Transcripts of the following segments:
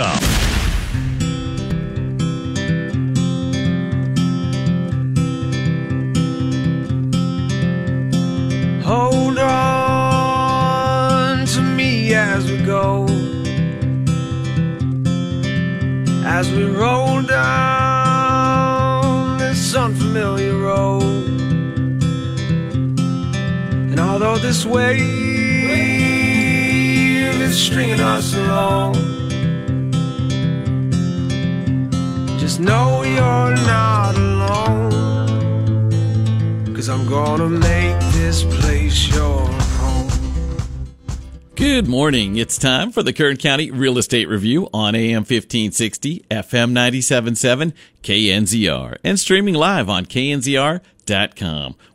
Oh. Hold on to me as we go. As we roll down this unfamiliar road. And although this wave is stringing us along, just know you're not alone. Cause I'm gonna make this place your home. Good morning. It's time for the Kern County Real Estate Review on AM 1560, FM 977, KNZR, and streaming live on knzr.com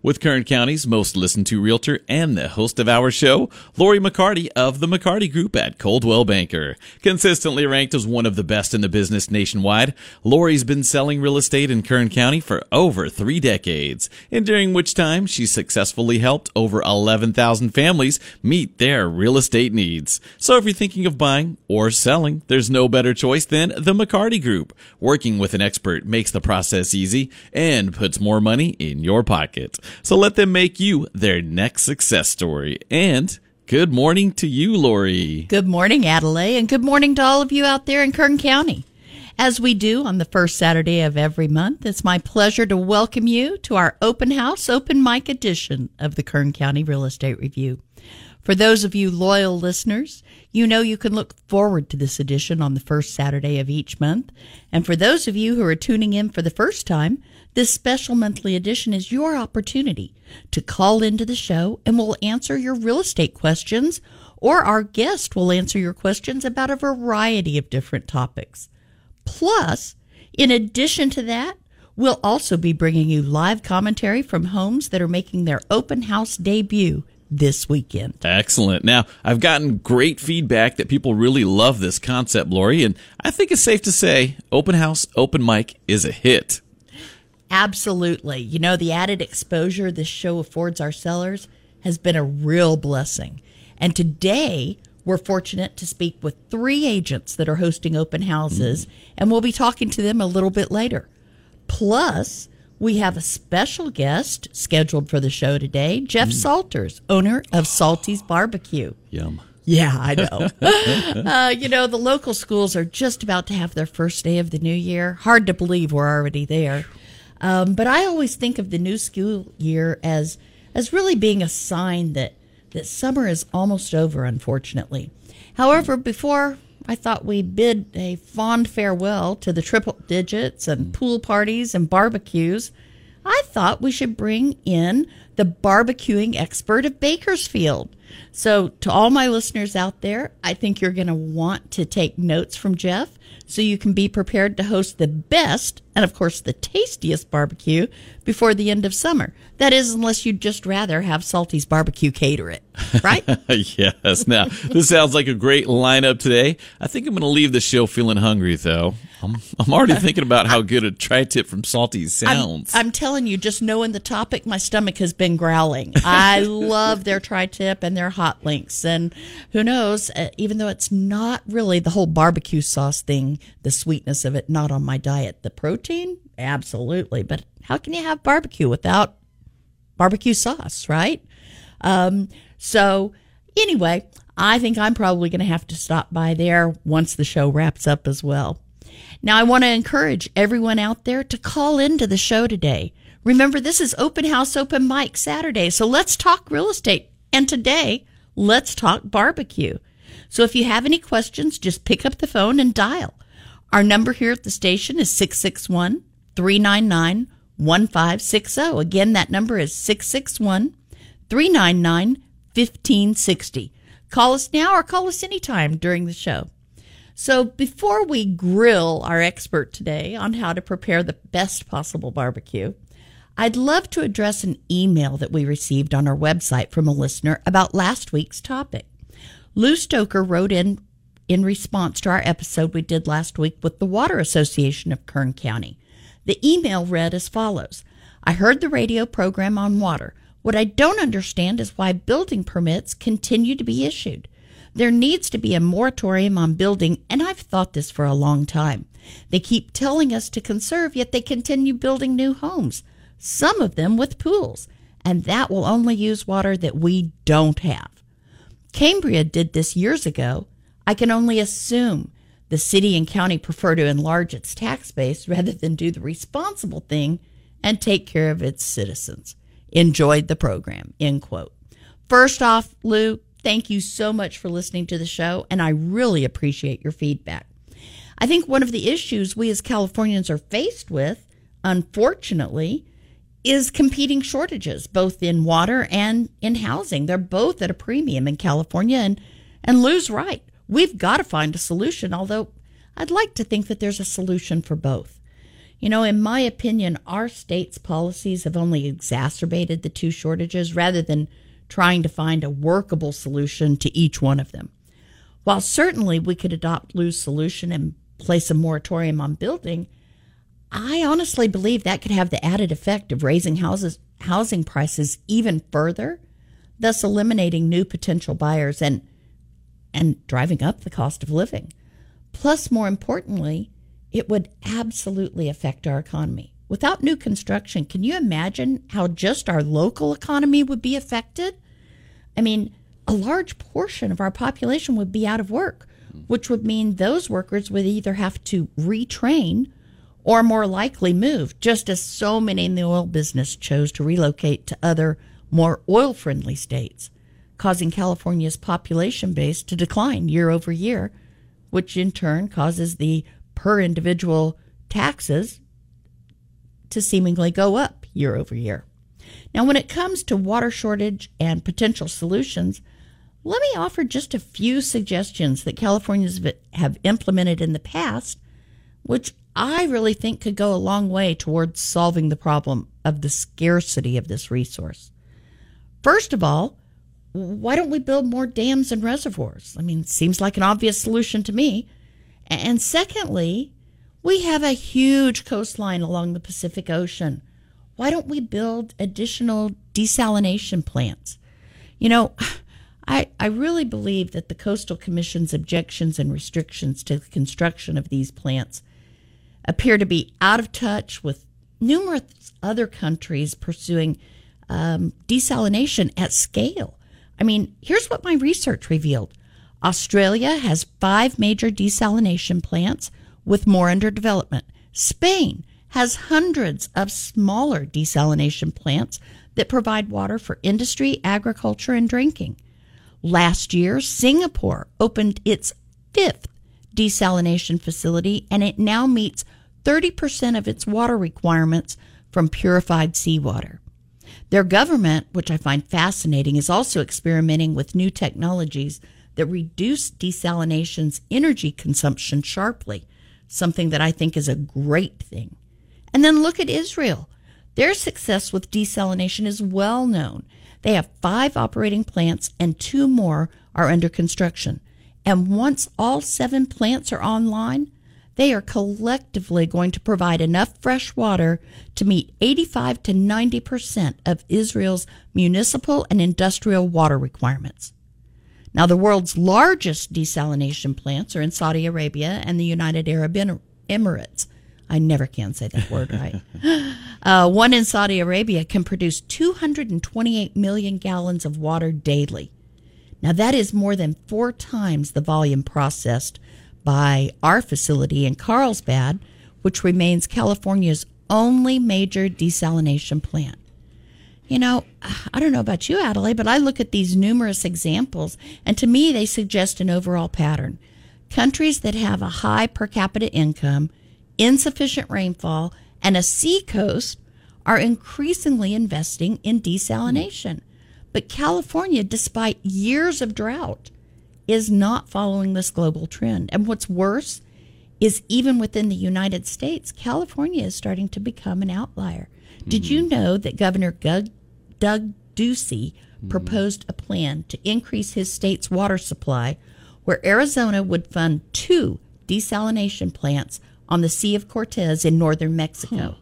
with Kern County's most listened to realtor and the host of our show, Lori McCarty of the McCarty Group at Coldwell Banker. Consistently ranked as one of the best in the business nationwide, Lori's been selling real estate in Kern County for over three decades, and during which time she successfully helped over 11,000 families meet their real estate needs. So if you're thinking of buying or selling, there's no better choice than the McCarty Group. Working with an expert makes the process easy and puts more money in your pocket. So let them make you their next success story. And good morning to you, Lori. Good morning, Adelaide, and good morning to all of you out there in Kern County. As we do on the first Saturday of every month, it's my pleasure to welcome you to our open house, open mic edition of the Kern County Real Estate Review. For those of you loyal listeners, you know you can look forward to this edition on the first Saturday of each month. And for those of you who are tuning in for the first time, this special monthly edition is your opportunity to call into the show and we'll answer your real estate questions or our guest will answer your questions about a variety of different topics. Plus, in addition to that, we'll also be bringing you live commentary from homes that are making their open house debut this weekend. Excellent. Now, I've gotten great feedback that people really love this concept, Lori, and I think it's safe to say open house, open mic is a hit. Absolutely. You know, the added exposure this show affords our sellers has been a real blessing. And today, we're fortunate to speak with three agents that are hosting open houses, and we'll be talking to them a little bit later. Plus, we have a special guest scheduled for the show today, Jeff Salters, owner of Salty's Barbecue. Yum. Yeah, I know. uh, you know, the local schools are just about to have their first day of the new year. Hard to believe we're already there. Um, but I always think of the new school year as as really being a sign that that summer is almost over, unfortunately. However, before I thought we bid a fond farewell to the triple digits and pool parties and barbecues, I thought we should bring in the barbecuing expert of Bakersfield. So, to all my listeners out there, I think you're going to want to take notes from Jeff so you can be prepared to host the best and, of course, the tastiest barbecue before the end of summer. That is, unless you'd just rather have Salty's Barbecue cater it, right? yes. Now, this sounds like a great lineup today. I think I'm going to leave the show feeling hungry, though. I'm, I'm already thinking about how good a tri tip from Salty's sounds. I'm, I'm telling you, just knowing the topic, my stomach has been growling. I love their tri tip and their hot links. And who knows, uh, even though it's not really the whole barbecue sauce thing, the sweetness of it, not on my diet. The protein, absolutely. But how can you have barbecue without barbecue sauce, right? Um, so, anyway, I think I'm probably going to have to stop by there once the show wraps up as well. Now, I want to encourage everyone out there to call into the show today. Remember, this is Open House, Open Mic Saturday, so let's talk real estate. And today, let's talk barbecue. So if you have any questions, just pick up the phone and dial. Our number here at the station is 661 399 1560. Again, that number is 661 399 1560. Call us now or call us anytime during the show. So, before we grill our expert today on how to prepare the best possible barbecue, I'd love to address an email that we received on our website from a listener about last week's topic. Lou Stoker wrote in in response to our episode we did last week with the Water Association of Kern County. The email read as follows I heard the radio program on water. What I don't understand is why building permits continue to be issued. There needs to be a moratorium on building, and I've thought this for a long time. They keep telling us to conserve, yet they continue building new homes, some of them with pools, and that will only use water that we don't have. Cambria did this years ago. I can only assume the city and county prefer to enlarge its tax base rather than do the responsible thing and take care of its citizens. Enjoyed the program. End quote. First off, Lou, thank you so much for listening to the show, and I really appreciate your feedback. I think one of the issues we as Californians are faced with, unfortunately, is competing shortages, both in water and in housing. They're both at a premium in California, and, and Lou's right. We've got to find a solution, although I'd like to think that there's a solution for both. You know, in my opinion, our state's policies have only exacerbated the two shortages rather than trying to find a workable solution to each one of them. While certainly we could adopt Lou's solution and place a moratorium on building, I honestly believe that could have the added effect of raising houses, housing prices even further, thus eliminating new potential buyers and and driving up the cost of living. Plus, more importantly, it would absolutely affect our economy. Without new construction, can you imagine how just our local economy would be affected? I mean, a large portion of our population would be out of work, which would mean those workers would either have to retrain or more likely move, just as so many in the oil business chose to relocate to other more oil friendly states, causing California's population base to decline year over year, which in turn causes the per individual taxes to seemingly go up year over year. Now, when it comes to water shortage and potential solutions, let me offer just a few suggestions that Californians have implemented in the past, which I really think could go a long way towards solving the problem of the scarcity of this resource. First of all, why don't we build more dams and reservoirs? I mean, it seems like an obvious solution to me. And secondly, we have a huge coastline along the Pacific Ocean. Why don't we build additional desalination plants? You know, I, I really believe that the Coastal Commission's objections and restrictions to the construction of these plants appear to be out of touch with numerous other countries pursuing um, desalination at scale. I mean, here's what my research revealed Australia has five major desalination plants, with more under development. Spain has hundreds of smaller desalination plants that provide water for industry, agriculture, and drinking. Last year, Singapore opened its fifth desalination facility, and it now meets 30% of its water requirements from purified seawater. Their government, which I find fascinating, is also experimenting with new technologies that reduce desalination's energy consumption sharply, something that I think is a great thing. And then look at Israel. Their success with desalination is well known. They have five operating plants and two more are under construction. And once all seven plants are online, they are collectively going to provide enough fresh water to meet 85 to 90% of Israel's municipal and industrial water requirements. Now, the world's largest desalination plants are in Saudi Arabia and the United Arab Emirates. I never can say that word right. Uh, one in Saudi Arabia can produce 228 million gallons of water daily. Now, that is more than four times the volume processed by our facility in Carlsbad, which remains California's only major desalination plant. You know, I don't know about you, Adelaide, but I look at these numerous examples, and to me, they suggest an overall pattern. Countries that have a high per capita income, insufficient rainfall, and a sea coast are increasingly investing in desalination. But California, despite years of drought, is not following this global trend. And what's worse is even within the United States, California is starting to become an outlier. Mm-hmm. Did you mm-hmm. know that Governor Doug, Doug Ducey mm-hmm. proposed a plan to increase his state's water supply where Arizona would fund two desalination plants on the Sea of Cortez in northern Mexico? Huh.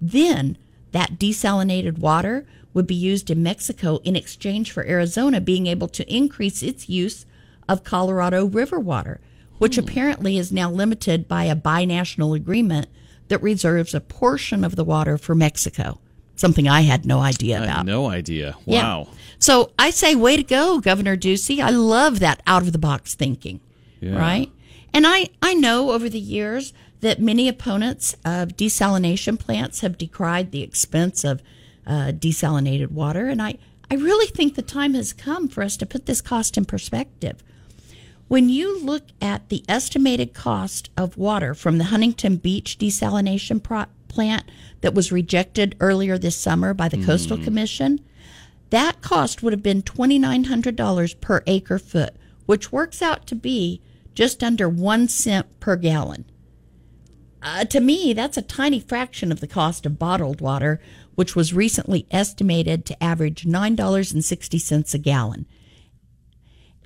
Then that desalinated water would be used in Mexico in exchange for Arizona being able to increase its use of Colorado River water, which hmm. apparently is now limited by a binational agreement that reserves a portion of the water for Mexico. Something I had no idea I about. had no idea. Yeah. Wow. So I say, way to go, Governor Ducey. I love that out of the box thinking. Yeah. Right? And I, I know over the years that many opponents of desalination plants have decried the expense of uh, desalinated water. And I, I really think the time has come for us to put this cost in perspective. When you look at the estimated cost of water from the Huntington Beach desalination pro- plant that was rejected earlier this summer by the Coastal Commission, that cost would have been $2,900 per acre foot, which works out to be just under one cent per gallon. Uh, to me, that's a tiny fraction of the cost of bottled water, which was recently estimated to average $9.60 a gallon.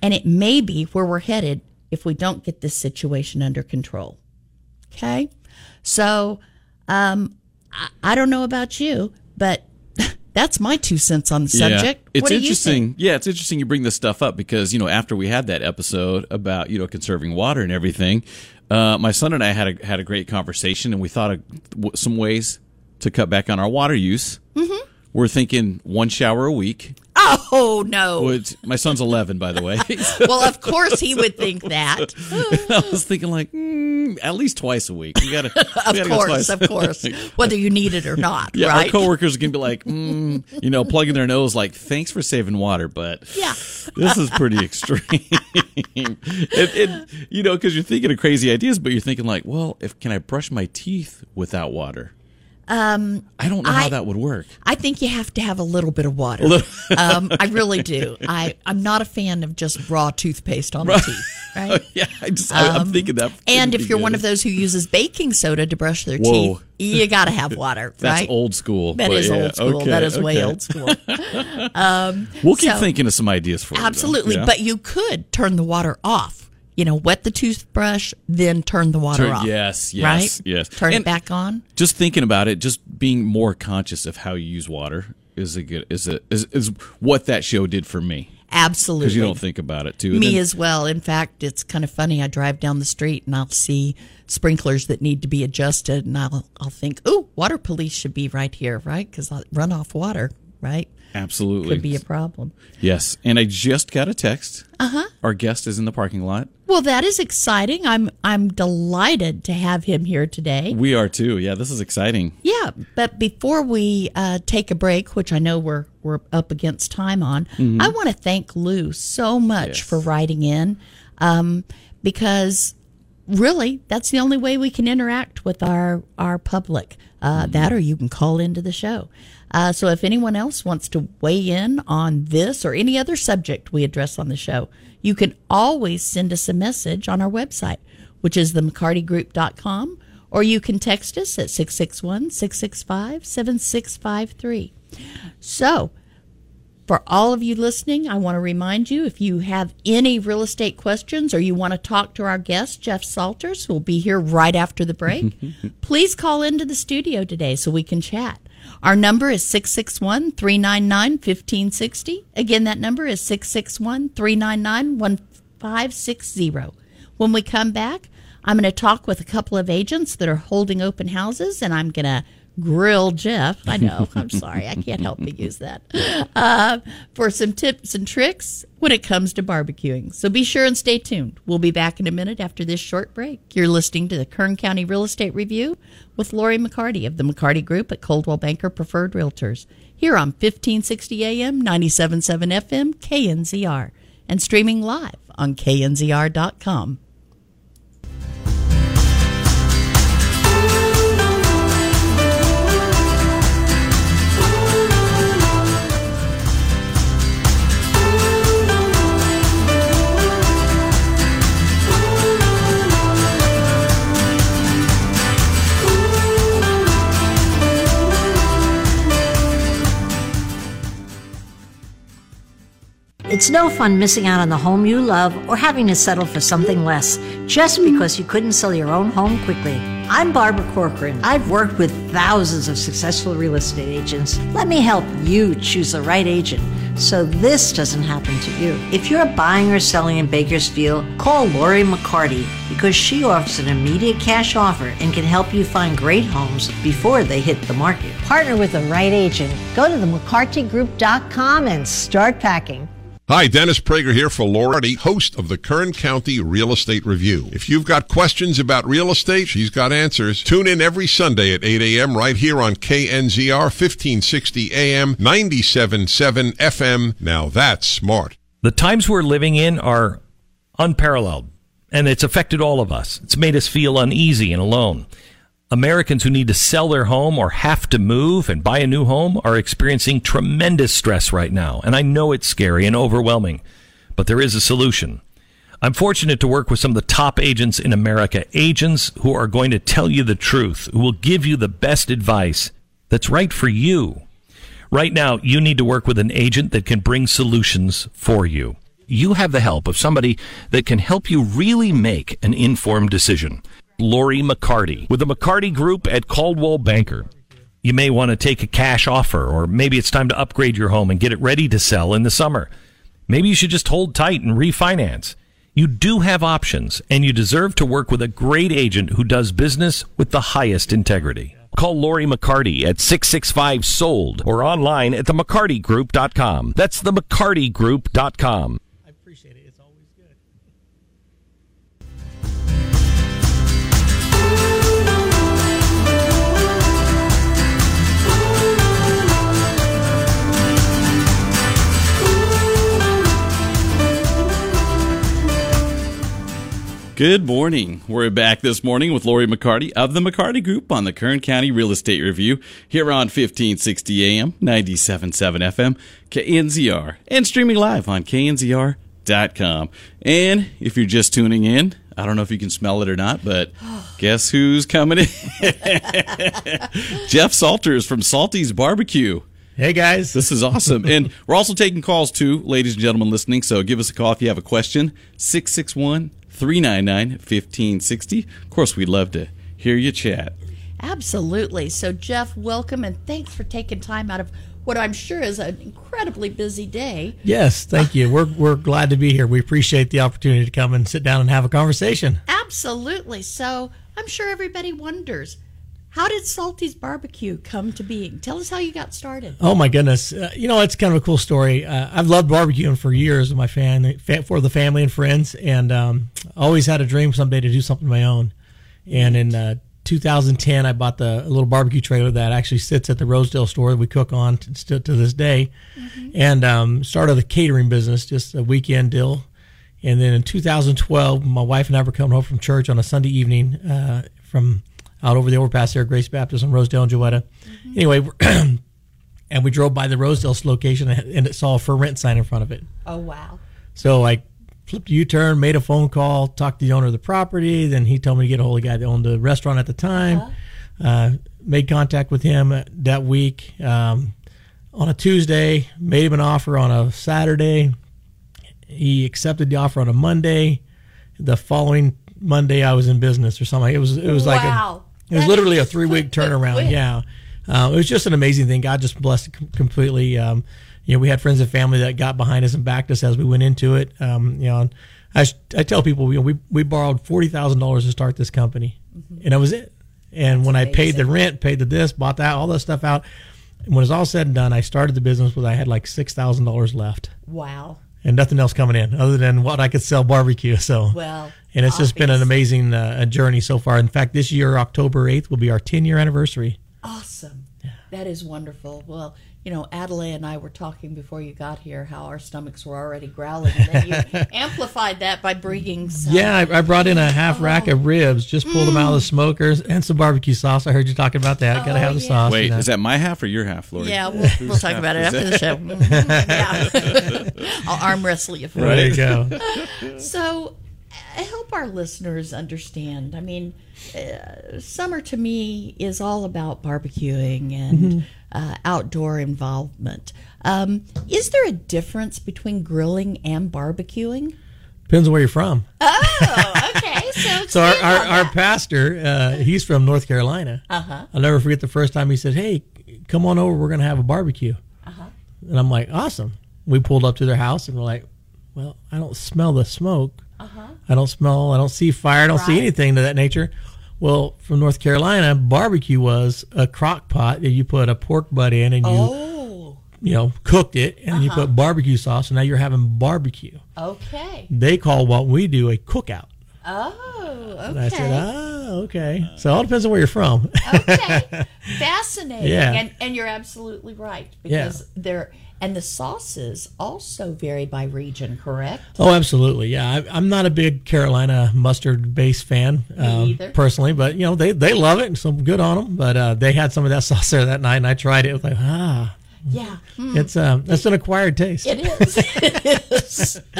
And it may be where we're headed if we don't get this situation under control. Okay? So, um, I, I don't know about you, but that's my two cents on the subject. Yeah. It's interesting. Yeah, it's interesting you bring this stuff up because, you know, after we had that episode about, you know, conserving water and everything, uh, my son and I had a, had a great conversation and we thought of w- some ways to cut back on our water use. Mm-hmm. We're thinking one shower a week. Oh no! Which, my son's 11, by the way. well, of course he would think that. I was thinking like mm, at least twice a week. We gotta, Of gotta go course, twice. of course, whether you need it or not, Yeah, right? our coworkers are gonna be like, mm, you know, plugging their nose, like, "Thanks for saving water, but Yeah. this is pretty extreme." and, and, you know, because you're thinking of crazy ideas, but you're thinking like, "Well, if can I brush my teeth without water?" Um, I don't know how that would work. I think you have to have a little bit of water. um, I really do. I, I'm not a fan of just raw toothpaste on the teeth, right? yeah, I just, I, I'm thinking that. Um, And if you're one of those who uses baking soda to brush their Whoa. teeth, you got to have water, right? that's right? old school. That is yeah, old school. okay, that is way old school. We'll keep So- thinking of some ideas for you. Absolutely. Yeah? But you could turn the water off. You know, wet the toothbrush, then turn the water Turn- off. yes, yes, right? yes. Turn And- it back on. just thinking about it, just being more conscious of how you use water is a good is a is, is what that show did for me Absolutely. because you don't think about it too. Me then- as well. In fact, it's kind of funny. I drive down the street and I'll see sprinklers that need to be adjusted, and I'll I'll think, oh, water police should be right here, right? Because runoff water, right, absolutely could be a problem. yes. And I just got a text. Uh huh. Our guest is in the parking lot. Well, that is exciting. I'm I'm delighted to have him here today. We are too. Yeah, this is exciting. Yeah, but before we uh, take a break, which I know we're we're up against time on, I want to thank Lou so much Yes. for writing in, um, because really that's the only way we can interact with our our public. Uh, That, or you can call into the show. Uh, so if anyone else wants to weigh in on this or any other subject we address on the show, you can always send us a message on our website, which is themccartygroup.com, or you can text us at 661 665 7653. So, for all of you listening, I want to remind you if you have any real estate questions or you want to talk to our guest, Jeff Salters, who will be here right after the break, please call into the studio today so we can chat. Our number is 661 399 1560. Again, that number is 661 399 1560. When we come back, I'm going to talk with a couple of agents that are holding open houses, and I'm going to grill Jeff. I know. I'm sorry. I can't help but use that. Uh, for some tips and tricks when it comes to barbecuing. So be sure and stay tuned. We'll be back in a minute after this short break. You're listening to the Kern County Real Estate Review with Lori McCarty of the McCarty Group at Coldwell Banker Preferred Realtors here on 1560 AM, 97.7 FM, KNZR, and streaming live on knzr.com. It's no fun missing out on the home you love or having to settle for something less just because you couldn't sell your own home quickly. I'm Barbara Corcoran. I've worked with thousands of successful real estate agents. Let me help you choose the right agent so this doesn't happen to you. If you're buying or selling in Bakersfield, call Lori McCarty because she offers an immediate cash offer and can help you find great homes before they hit the market. Partner with the right agent. Go to themccartygroup.com and start packing. Hi, Dennis Prager here for Lori, host of the Kern County Real Estate Review. If you've got questions about real estate, she's got answers. Tune in every Sunday at 8 a.m. right here on KNZR 1560 AM 97.7 FM. Now that's smart. The times we're living in are unparalleled, and it's affected all of us. It's made us feel uneasy and alone. Americans who need to sell their home or have to move and buy a new home are experiencing tremendous stress right now. And I know it's scary and overwhelming, but there is a solution. I'm fortunate to work with some of the top agents in America, agents who are going to tell you the truth, who will give you the best advice that's right for you. Right now, you need to work with an agent that can bring solutions for you. You have the help of somebody that can help you really make an informed decision. Lori McCarty with the McCarty Group at Coldwell Banker. You may want to take a cash offer, or maybe it's time to upgrade your home and get it ready to sell in the summer. Maybe you should just hold tight and refinance. You do have options, and you deserve to work with a great agent who does business with the highest integrity. Call Lori McCarty at 665 SOLD or online at themccartygroup.com. That's themccartygroup.com. Good morning. We're back this morning with Lori McCarty of the McCarty Group on the Kern County Real Estate Review here on 1560 AM, 97.7 FM, KNZR, and streaming live on knzr.com. And if you're just tuning in, I don't know if you can smell it or not, but guess who's coming in? Jeff Salters from Salty's Barbecue. Hey guys. This is awesome. and we're also taking calls too, ladies and gentlemen listening. So give us a call if you have a question. 661 399 1560. Of course, we'd love to hear you chat. Absolutely. So, Jeff, welcome and thanks for taking time out of what I'm sure is an incredibly busy day. Yes, thank you. We're we're glad to be here. We appreciate the opportunity to come and sit down and have a conversation. Absolutely. So, I'm sure everybody wonders how did Salty's Barbecue come to being? Tell us how you got started. Oh my goodness, uh, you know it's kind of a cool story. Uh, I've loved barbecuing for years with my family, for the family and friends, and um, always had a dream someday to do something of my own. And in uh, 2010, I bought the little barbecue trailer that actually sits at the Rosedale store that we cook on to, to this day, mm-hmm. and um, started a catering business, just a weekend deal. And then in 2012, my wife and I were coming home from church on a Sunday evening uh, from out over the overpass there, Grace Baptist in Rosedale and Jewetta. Mm-hmm. Anyway, and we drove by the Rosedale location and it saw a for rent sign in front of it. Oh wow! So I flipped a U-turn, made a phone call, talked to the owner of the property. Then he told me to get a hold of the guy that owned the restaurant at the time. Uh-huh. Uh, made contact with him that week um, on a Tuesday. Made him an offer on a Saturday. He accepted the offer on a Monday. The following Monday, I was in business or something. It was it was wow. like a it was literally a three week turnaround. Yeah. Uh, it was just an amazing thing. God just blessed it completely. Um, you know, we had friends and family that got behind us and backed us as we went into it. Um, you know, I, I tell people, you know, we, we borrowed $40,000 to start this company mm-hmm. and that was it. And That's when amazing. I paid the rent, paid the this, bought that, all that stuff out. And when it's all said and done, I started the business with I had like six thousand dollars left. Wow! And nothing else coming in other than what I could sell barbecue. So well, and it's just been an amazing uh, journey so far. In fact, this year, October 8th, will be our 10 year anniversary. Awesome. Yeah. That is wonderful. Well, you know, Adelaide and I were talking before you got here how our stomachs were already growling. And then you amplified that by bringing some. Yeah, I, I brought in a half oh. rack of ribs, just pulled mm. them out of the mm. smokers, and some barbecue sauce. I heard you talking about that. Oh, Got to have the sauce. Wait, is that my half or your half, Lori? Yeah, we'll, we'll talk about it after the show. yeah. I'll arm wrestle you for right. it. There you go. so, help our listeners understand. I mean, uh, summer to me is all about barbecuing and mm-hmm. uh, outdoor involvement. Um, is there a difference between grilling and barbecuing? Depends on where you're from. Oh, okay. So, so our, our, our, pastor, uh, he's from North Carolina. Uh-huh. I'll never forget the first time he said, "Hey, come on over. We're going to have a barbecue." Uh-huh. And I'm like, "Awesome." We pulled up to their house and we're like, well, I don't smell the smoke. I don't smell, I don't see fire, I don't see anything to that nature. Well, from North Carolina, barbecue was a crock pot that you put a pork butt in and you, Oh, you know, cooked it and then you put barbecue sauce and now you're having barbecue. okay. They call what we do a cookout. Oh, And I said, okay. ah, okay. So it all depends on where you're from. okay. Fascinating. Yeah. And and you're absolutely right because they're and the sauces also vary by region, correct? Oh, absolutely. Yeah, I, I'm not a big Carolina mustard based fan um, personally, but you know they, they love it, and so good on them. But uh, they had some of that sauce there that night, and I tried it. It was like ah, Yeah. Hmm. it's um, that's an acquired taste. It is. it is.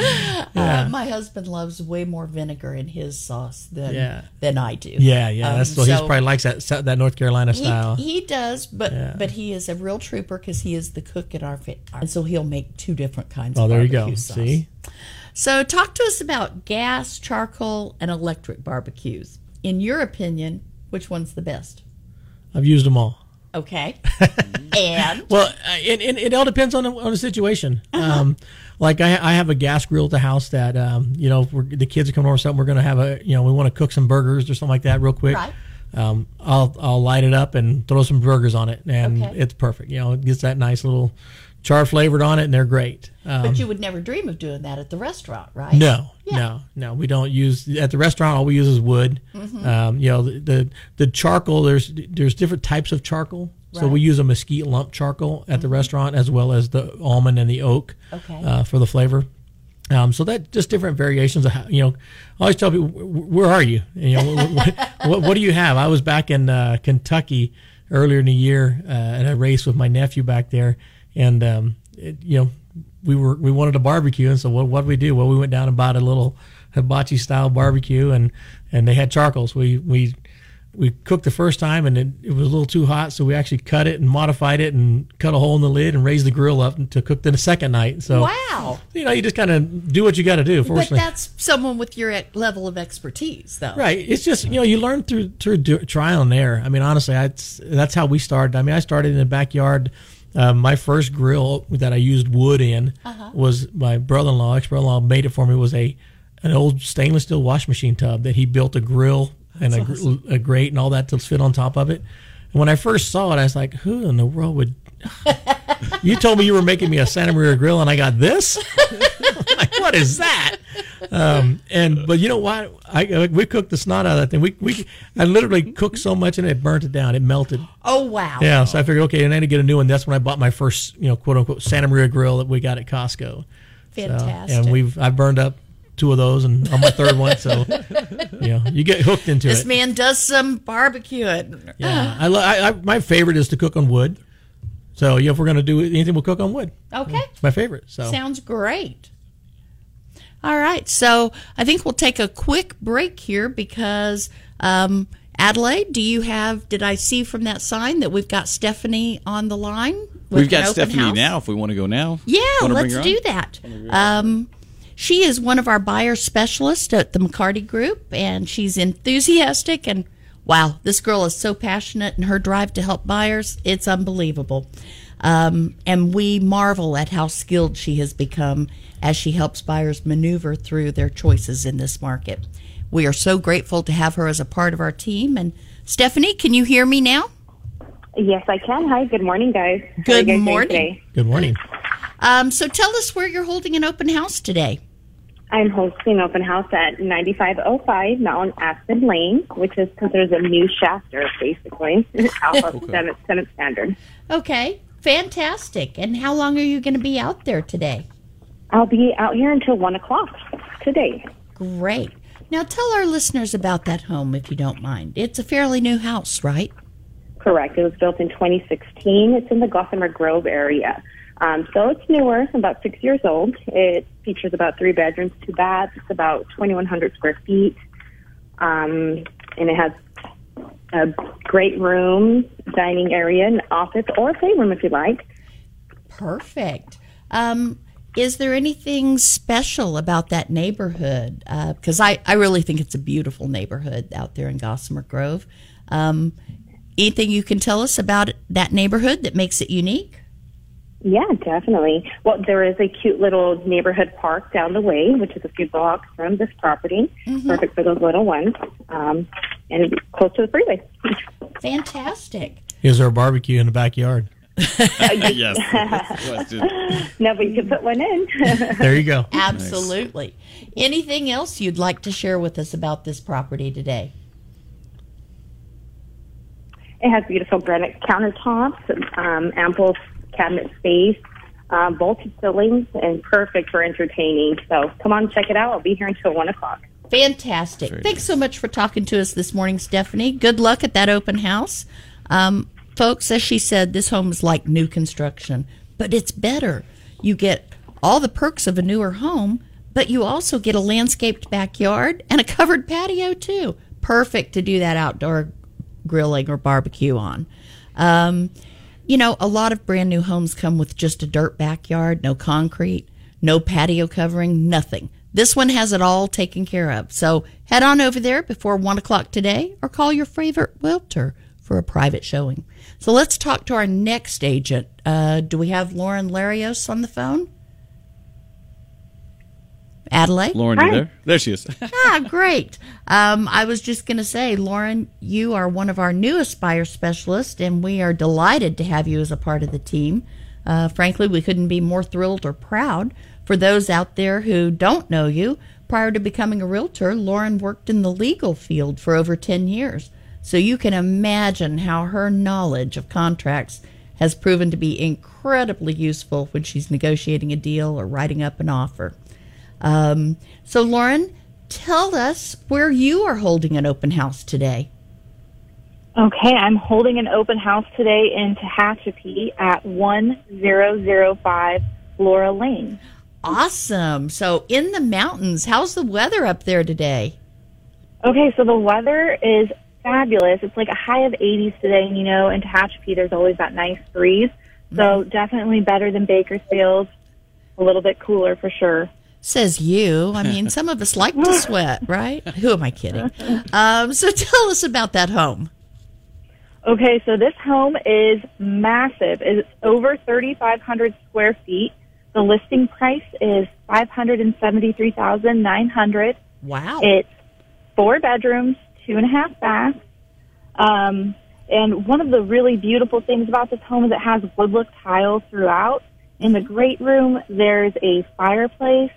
Uh, my husband loves way more vinegar in his sauce than Yeah. than I do. yeah, yeah. Um, that's so, he probably likes that that North Carolina style. He, he does, but but he is a real trooper because he is the cook at our fa- and so he'll make two different kinds. Of vinegar. Oh, of there you go. sauce. See, So, talk to us about gas, charcoal, and electric barbecues. In your opinion, which one's the best? I've used them all. Okay, and Well, uh, it, it, it all depends on the, on the situation. Uh-huh. Um, like I, I have a gas grill at the house that um, you know if we're, the kids are coming over or something. We're going to have a you know we want to cook some burgers or something like that real quick. Right. Um, I'll I'll light it up and throw some burgers on it, and Okay. it's perfect. You know, it gets that nice little char flavored on it, and they're great. Um, but you would never dream of doing that at the restaurant, right? no, Yeah. no, no. We don't use at the restaurant. All we use is wood. Mm-hmm. Um, you know, the, the the charcoal. There's there's different types of charcoal. So Right. Mm-hmm. we use a mesquite lump charcoal at the restaurant, as well as the almond and the oak Okay. uh, for the flavor. Um, so that just different variations of how, you know. I always tell people, where are you? You know, what, what, what do you have? I was back in uh, Kentucky earlier in the year uh, at a race with my nephew back there, and um, it, you know, we were we wanted a barbecue, and so what what we do? Well, we went down and bought a little hibachi style barbecue, and and they had charcoals. We we we cooked the first time and it, it was a little too hot, so we actually cut it and modified it and cut a hole in the lid and raised the grill up to cook the second night. So Wow. you know, you just kind of do what you got to do. But that's someone with your level of expertise, though. right? It's just you know you learn through through do, trial and error. I mean, honestly, I, that's how we started. I mean, I started in the backyard. Um, my first grill that I used wood in was my brother-in-law, ex-brother-in-law, made it for me. Was a an old stainless steel wash machine tub that he built a grill and a, gr- a grate and all that to fit on top of it. And when I first saw it, I was like, "Who in the world would?" you told me you were making me a Santa Maria grill, and I got this. like, what is that? Um, and but you know what? I we cooked the snot out of that thing. We we I literally cooked so much and it burnt it down. It melted. Oh wow. Yeah, so I figured, okay, and I need to get a new one. That's when I bought my first, you know, quote unquote Santa Maria grill that we got at Costco. So, Fantastic. and we've I've burned up two of those and on my third one. So you know, you get hooked into This it. This man does some barbecuing. Yeah, I, lo- I, I my favorite is to cook on wood. So yeah, if we're gonna do anything, we'll cook on wood. Okay. It's my favorite. So Sounds great. All right, so I think we'll take a quick break here because um, Adelaide, do you have? Did I see from that sign that we've got Stephanie on the line? We've got Stephanie house? now if we want to go now. Yeah, Wanna let's do that. Um, she is one of our buyer specialists at the McCarty Group, and she's enthusiastic. And wow, this girl is so passionate in her drive to help buyers. It's unbelievable. Um, and we marvel at how skilled she has become as she helps buyers maneuver through their choices in this market. We are so grateful to have her as a part of our team. And Stephanie, can you hear me now? Yes, I can. Hi, good morning, guys. How are you Good guys morning. good morning. Um, so tell us where you're holding an open house today. I'm hosting open house at 9505 Mountain Aspen Lane, which is considered a new Shafter, basically, off of Senate, Senate Standard. Okay, fantastic. And how long are you going to be out there today? I'll be out here until 1 o'clock today. Great. Now tell our listeners about that home if you don't mind. It's a fairly new house, right? Correct. It was built in 2016. It's in the Gossamer Grove area. Um, so it's newer, about six years old. It features about three bedrooms, two baths. It's about 2,100 square feet. Um, and it has a great room, dining area, an office, or a playroom if you like. Perfect. Um, is there anything special about that neighborhood? Because I, I really think it's a beautiful neighborhood out there in Gossamer Grove. Um, anything you can tell us about that neighborhood that makes it unique? Yeah, definitely. Well, there is a cute little neighborhood park down the way, which is a few blocks from this property. Perfect for those little ones. Um, and close to the freeway. Fantastic. Is there a barbecue in the backyard? yes. Question. no, but you can put one in. There you go. Absolutely. Anything else you'd like to share with us about this property today? It has beautiful granite countertops, um, ample cabinet space, um, vaulted ceilings, and perfect for entertaining. So come on, check it out. I'll be here until 1 o'clock. Fantastic. Thanks so much for talking to us this morning, Stephanie. Good luck at that open house. Um, folks, as she said, this home is like new construction, but it's better. You get all the perks of a newer home, but you also get a landscaped backyard and a covered patio, too. Perfect to do that outdoor grilling or barbecue on. Um, you know, a lot of brand new homes come with just a dirt backyard, no concrete, no patio covering, nothing. This one has it all taken care of. So head on over there before one o'clock today or call your favorite realtor for a private showing. So let's talk to our next agent. Uh, do we have Lauren Larios on the phone? Adelaide? Lauren, you there? There she is. ah, great. Um, I was just going to say, Lauren, you are one of our new Aspire specialists, and we are delighted to have you as a part of the team. Uh, frankly, we couldn't be more thrilled or proud. For those out there who don't know you, prior to becoming a realtor, Lauren worked in the legal field for over 10 years. So you can imagine how her knowledge of contracts has proven to be incredibly useful when she's negotiating a deal or writing up an offer. Um, so, Lauren, tell us where you are holding an open house today. Okay, I'm holding an open house today in Tehachapi at 1005 Laura Lane. Awesome. So, in the mountains, how's the weather up there today? Okay, so the weather is fabulous. It's like a high of 80s today, and you know, in Tehachapi, there's always that nice breeze. So, definitely better than Bakersfield. A little bit cooler for sure. Says you. I mean, some of us like to sweat, right? Who am I kidding? Um, so, tell us about that home. Okay, so this home is massive. It's over 3,500 square feet. The listing price is 573,900. Wow. It's four bedrooms, two and a half baths. Um, and one of the really beautiful things about this home is it has wood look tile throughout. In the great room, there's a fireplace.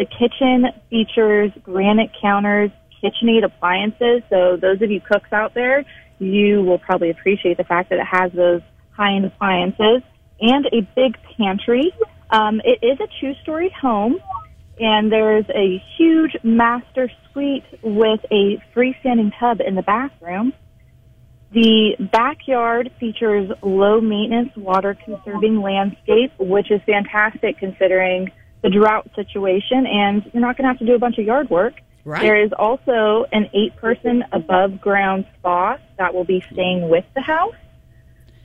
The kitchen features granite counters, KitchenAid appliances. So those of you cooks out there, you will probably appreciate the fact that it has those high-end appliances and a big pantry. Um, it is a two-story home, and there's a huge master suite with a freestanding tub in the bathroom. The backyard features low maintenance, water conserving landscape, which is fantastic considering the drought situation, and you're not going to have to do a bunch of yard work. Right. There is also an eight person above ground spa that will be staying with the house.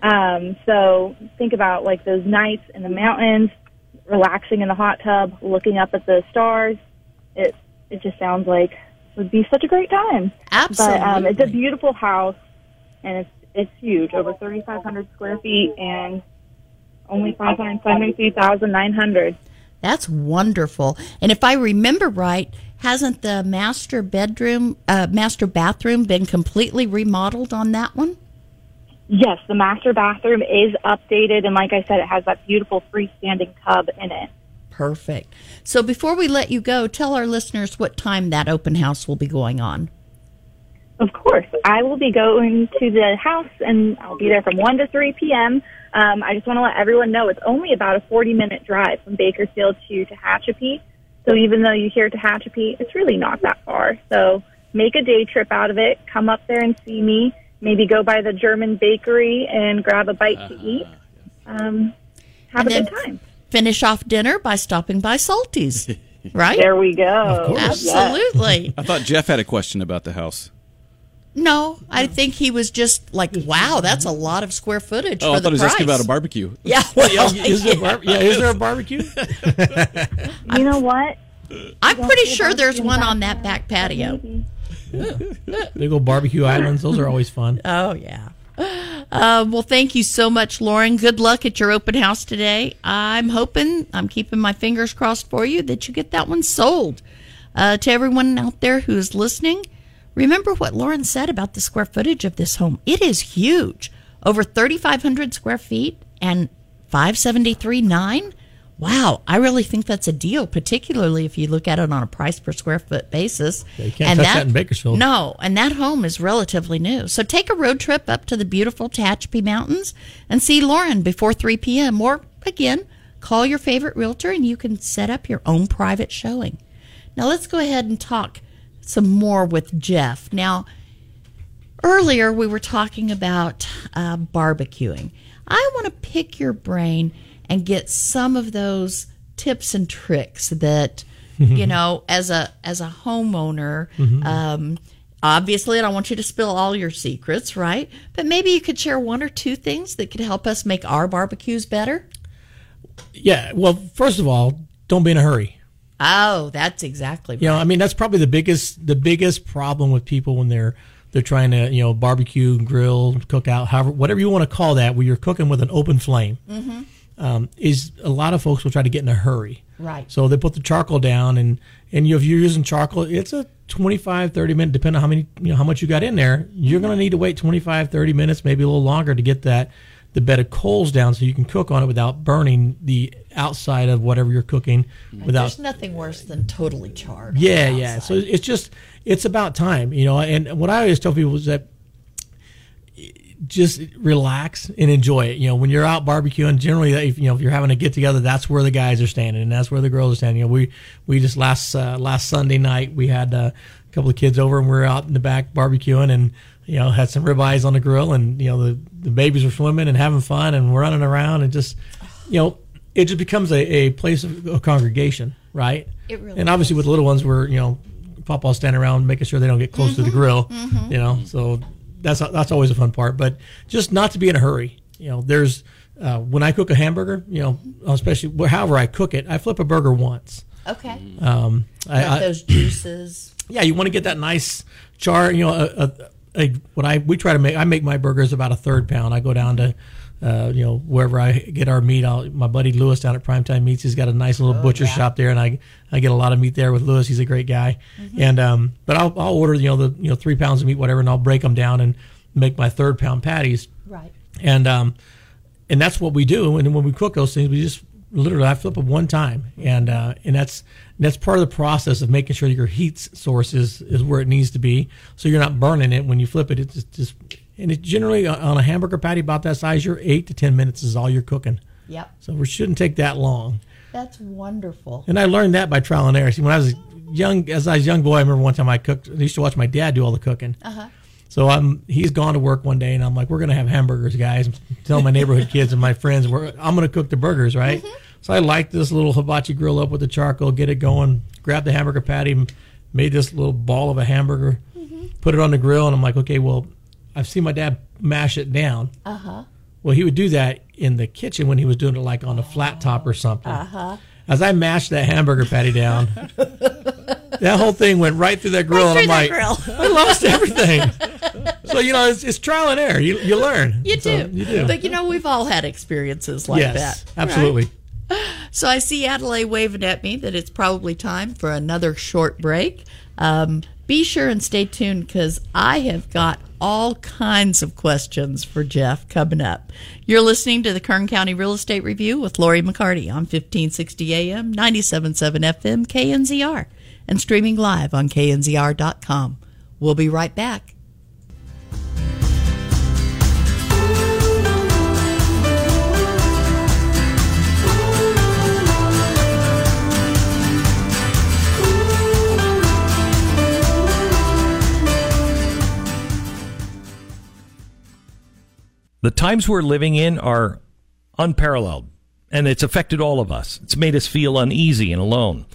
Um, so think about like those nights in the mountains, relaxing in the hot tub, looking up at the stars. It it just sounds like it would be such a great time. Absolutely. But um, it's a beautiful house, and it's it's huge, over 3,500 square feet, and only 573,900. That's wonderful. And if I remember right, hasn't the master bedroom, uh, master bathroom been completely remodeled on that one? Yes, the master bathroom is updated, and like I said, it has that beautiful freestanding tub in it. Perfect. So before we let you go, tell our listeners what time that open house will be going on. Of course, I will be going to the house, and I'll be there from 1 to 3 p.m. Um, I just want to let everyone know it's only about a 40 minute drive from Bakersfield to Tehachapi. So even though you hear Tehachapi, it's really not that far. So make a day trip out of it. Come up there and see me. Maybe go by the German bakery and grab a bite to eat. Um, have And a good time. Finish off dinner by stopping by Salty's, right? There we go. Absolutely. I thought Jeff had a question about the house. No, I think he was just like, "Wow, that's a lot of square footage Oh, for I the thought he was price." asking about a barbecue. Yeah, Yeah, is, there a bar- yeah, is there a barbecue? You know what? I'm pretty sure there's one on that back patio. maybe. Big old barbecue islands. Those are always fun. Oh yeah. Uh, well, thank you so much, Lauren. Good luck at your open house today. I'm hoping, I'm keeping my fingers crossed for you that you get that one sold. Uh, to everyone out there who's listening, remember what Lauren said about the square footage of this home. It is huge, over 3,500 square feet and 573.9. Wow, I really think that's a deal, particularly if you look at it on a price per square foot basis. Yeah, you can't touch that in Bakersfield. No, and that home is relatively new. So take a road trip up to the beautiful Tehachapi Mountains and see Lauren before 3 p.m. Or, again, call your favorite realtor and you can set up your own private showing. Now, let's go ahead and talk some more with Jeff. Now, earlier we were talking about uh, barbecuing. I want to pick your brain and get some of those tips and tricks that you know as a as a homeowner um, obviously i don't want you to spill all your secrets right but maybe you could share one or two things that could help us make our barbecues better Yeah. Well, first of all, don't be in a hurry. Oh that's exactly You know. I mean, that's probably the biggest the biggest problem with people when they're they're trying to you know barbecue, grill, cook out, however whatever you want to call that, where you're cooking with an open flame. Um, is a lot of folks will try to get in a hurry. Right. So they put the charcoal down, and and you, if you're using charcoal, it's a 25, 30 minute, depending on how many you know how much you got in there. You're going to need to wait 25, 30 minutes, maybe a little longer to get that the bed of coals down, so you can cook on it without burning the outside of whatever you're cooking. Without there's nothing worse than totally charred yeah, yeah. So it's just it's about time, you know. And what I always tell people is that just relax and enjoy it. You know, when you're out barbecuing, generally, if you know if you're having a get together, that's where the guys are standing and that's where the girls are standing. You know, we we just last uh, last Sunday night we had uh, a couple of kids over and we are out in the back barbecuing and you know had some ribeyes on the grill and you know the the babies were swimming and having fun and running around and just you know it just becomes a, a place of, of congregation, right? It really and obviously with the little ones, we're you know, Papa's standing around making sure they don't get close to the Mm-hmm. grill, you know. So that's that's always a fun part, but just not to be in a hurry. You know, there's uh, when I cook a hamburger, you know, especially however I cook it, I flip a burger once. okay Um, I, I, those juices yeah, you want to get that nice char. You know, a, a, a, what I we try to make. I make my burgers about a third pound. I go down to. Uh, you know, wherever I get our meat, I'll, my buddy Lewis down at Primetime Meats, he's got a nice little butcher shop there, and I I get a lot of meat there with Lewis. He's a great guy, and um, but I'll, I'll order you know the you know three pounds of meat, whatever, and I'll break them down and make my third pound patties, right and um, and that's what we do. And when we cook those things, we just literally I flip them one time, and uh, and that's that's part of the process of making sure that your heat source is is where it needs to be, so you're not burning it when you flip it. It's just, just and it generally on a hamburger patty about that size, your eight to ten minutes is all you're cooking. yep So it shouldn't take that long. that's wonderful And I learned that by trial and error. See, when I was young, as I was a young boy, I remember one time I cooked. I used to watch my dad do all the cooking. Uh-huh. So I'm he's gone to work one day, and I'm like, we're gonna have hamburgers, guys. I'm telling my neighborhood kids and my friends, we're, I'm gonna cook the burgers, right? So I light this little hibachi grill up with the charcoal, get it going, grab the hamburger patty, made this little ball of a hamburger, put it on the grill, and I'm like, okay, well, I've seen my dad mash it down. Uh huh. Well, he would do that in the kitchen when he was doing it like on a flat top or something. Uh huh. As I mashed that hamburger patty down, that whole thing went right through that grill, through and I'm like, grill. I lost everything. so you know, it's, it's trial and error. You you learn. You So, do. you do. But you know, we've all had experiences like yes, that. absolutely. So I see Adelaide waving at me that it's probably time for another short break. Um, be sure and stay tuned because I have got all kinds of questions for Jeff coming up. You're listening to the Kern County Real Estate Review with Lori McCarty on 1560 AM, 97.7 FM, KNZR, and streaming live on knzr.com. We'll be right back. The times we're living in are unparalleled, and it's affected all of us. It's made us feel uneasy and alone.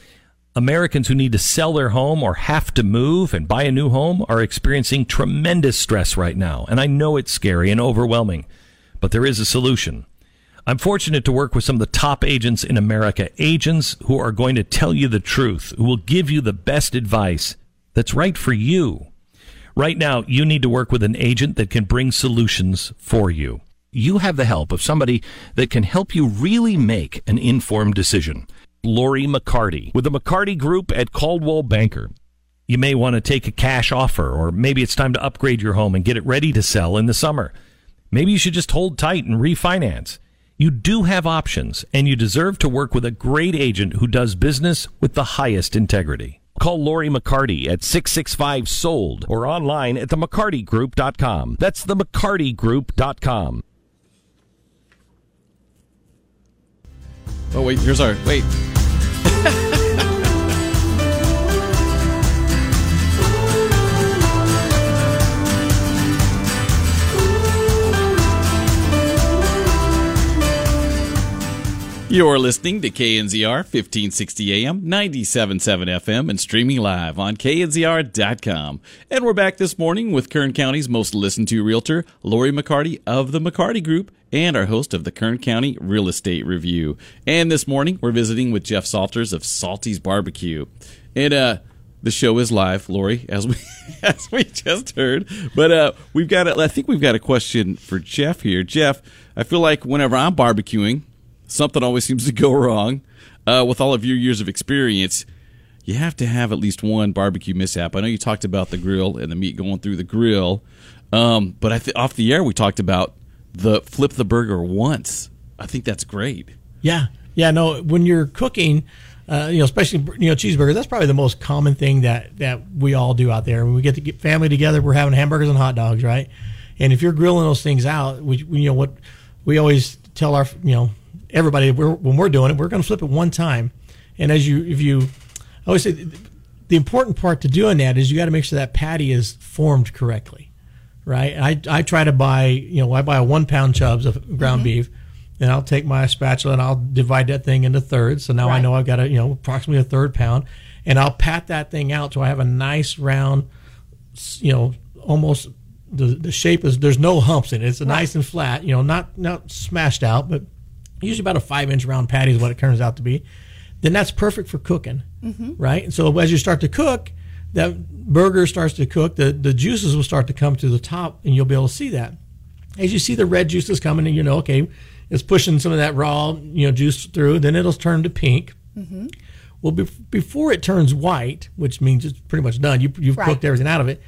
Americans who need to sell their home or have to move and buy a new home are experiencing tremendous stress right now. And I know it's scary and overwhelming, but there is a solution. I'm fortunate to work with some of the top agents in America, agents who are going to tell you the truth, who will give you the best advice that's right for you. Right now, you need to work with an agent that can bring solutions for you. You have the help of somebody that can help you really make an informed decision. Lori McCarty with the McCarty Group at Coldwell Banker. You may want to take a cash offer, or maybe it's time to upgrade your home and get it ready to sell in the summer. Maybe you should just hold tight and refinance. You do have options, and you deserve to work with a great agent who does business with the highest integrity. Call Lori McCarty at 665 SOLD or online at themccartygroup.com. That's themccartygroup.com. Oh wait, here's our wait. You're listening to KNZR 1560 AM, 97.7 FM, and streaming live on knzr.com. And we're back this morning with Kern County's most listened to realtor, Lori McCarty of the McCarty Group, and our host of the Kern County Real Estate Review. And this morning, we're visiting with Jeff Salters of Salty's Barbecue. And, uh, the show is live, Lori, as we as we just heard. But uh, we've got a, I think we've got a question for Jeff here. Jeff, I feel like whenever I'm barbecuing, something always seems to go wrong. Uh, with all of your years of experience, you have to have at least one barbecue mishap. I know you talked about the grill and the meat going through the grill, um, but I th- off the air we talked about the flip the burger once. I think that's great. Yeah, yeah. No, when you're cooking, uh, you know, especially you know cheeseburgers, that's probably the most common thing that that we all do out there. When we get get family together, we're having hamburgers and hot dogs, right? And if you're grilling those things out, we you know what we always tell our you know everybody we're, when we're doing it, we're going to flip it one time. And as you if you, I always say the important part to doing that is you got to make sure that patty is formed correctly, right? I I try to buy you know I buy a one pound chubs of ground mm-hmm. beef and I'll take my spatula and I'll divide that thing into thirds. So now I know I've got a you know approximately a third pound, and I'll pat that thing out so I have a nice round, you know, almost the the shape is there's no humps in it. It's nice and flat, you know, not not smashed out, but usually about a five inch round patty is what it turns out to be. Then that's perfect for cooking, mm-hmm. right? And so as you start to cook, that burger starts to cook. The the juices will start to come to the top, and you'll be able to see that as you see the red juices coming and you know okay it's pushing some of that raw you know juice through then it'll turn to pink mm-hmm. well be- before it turns white which means it's pretty much done you, you've Right. cooked everything out of it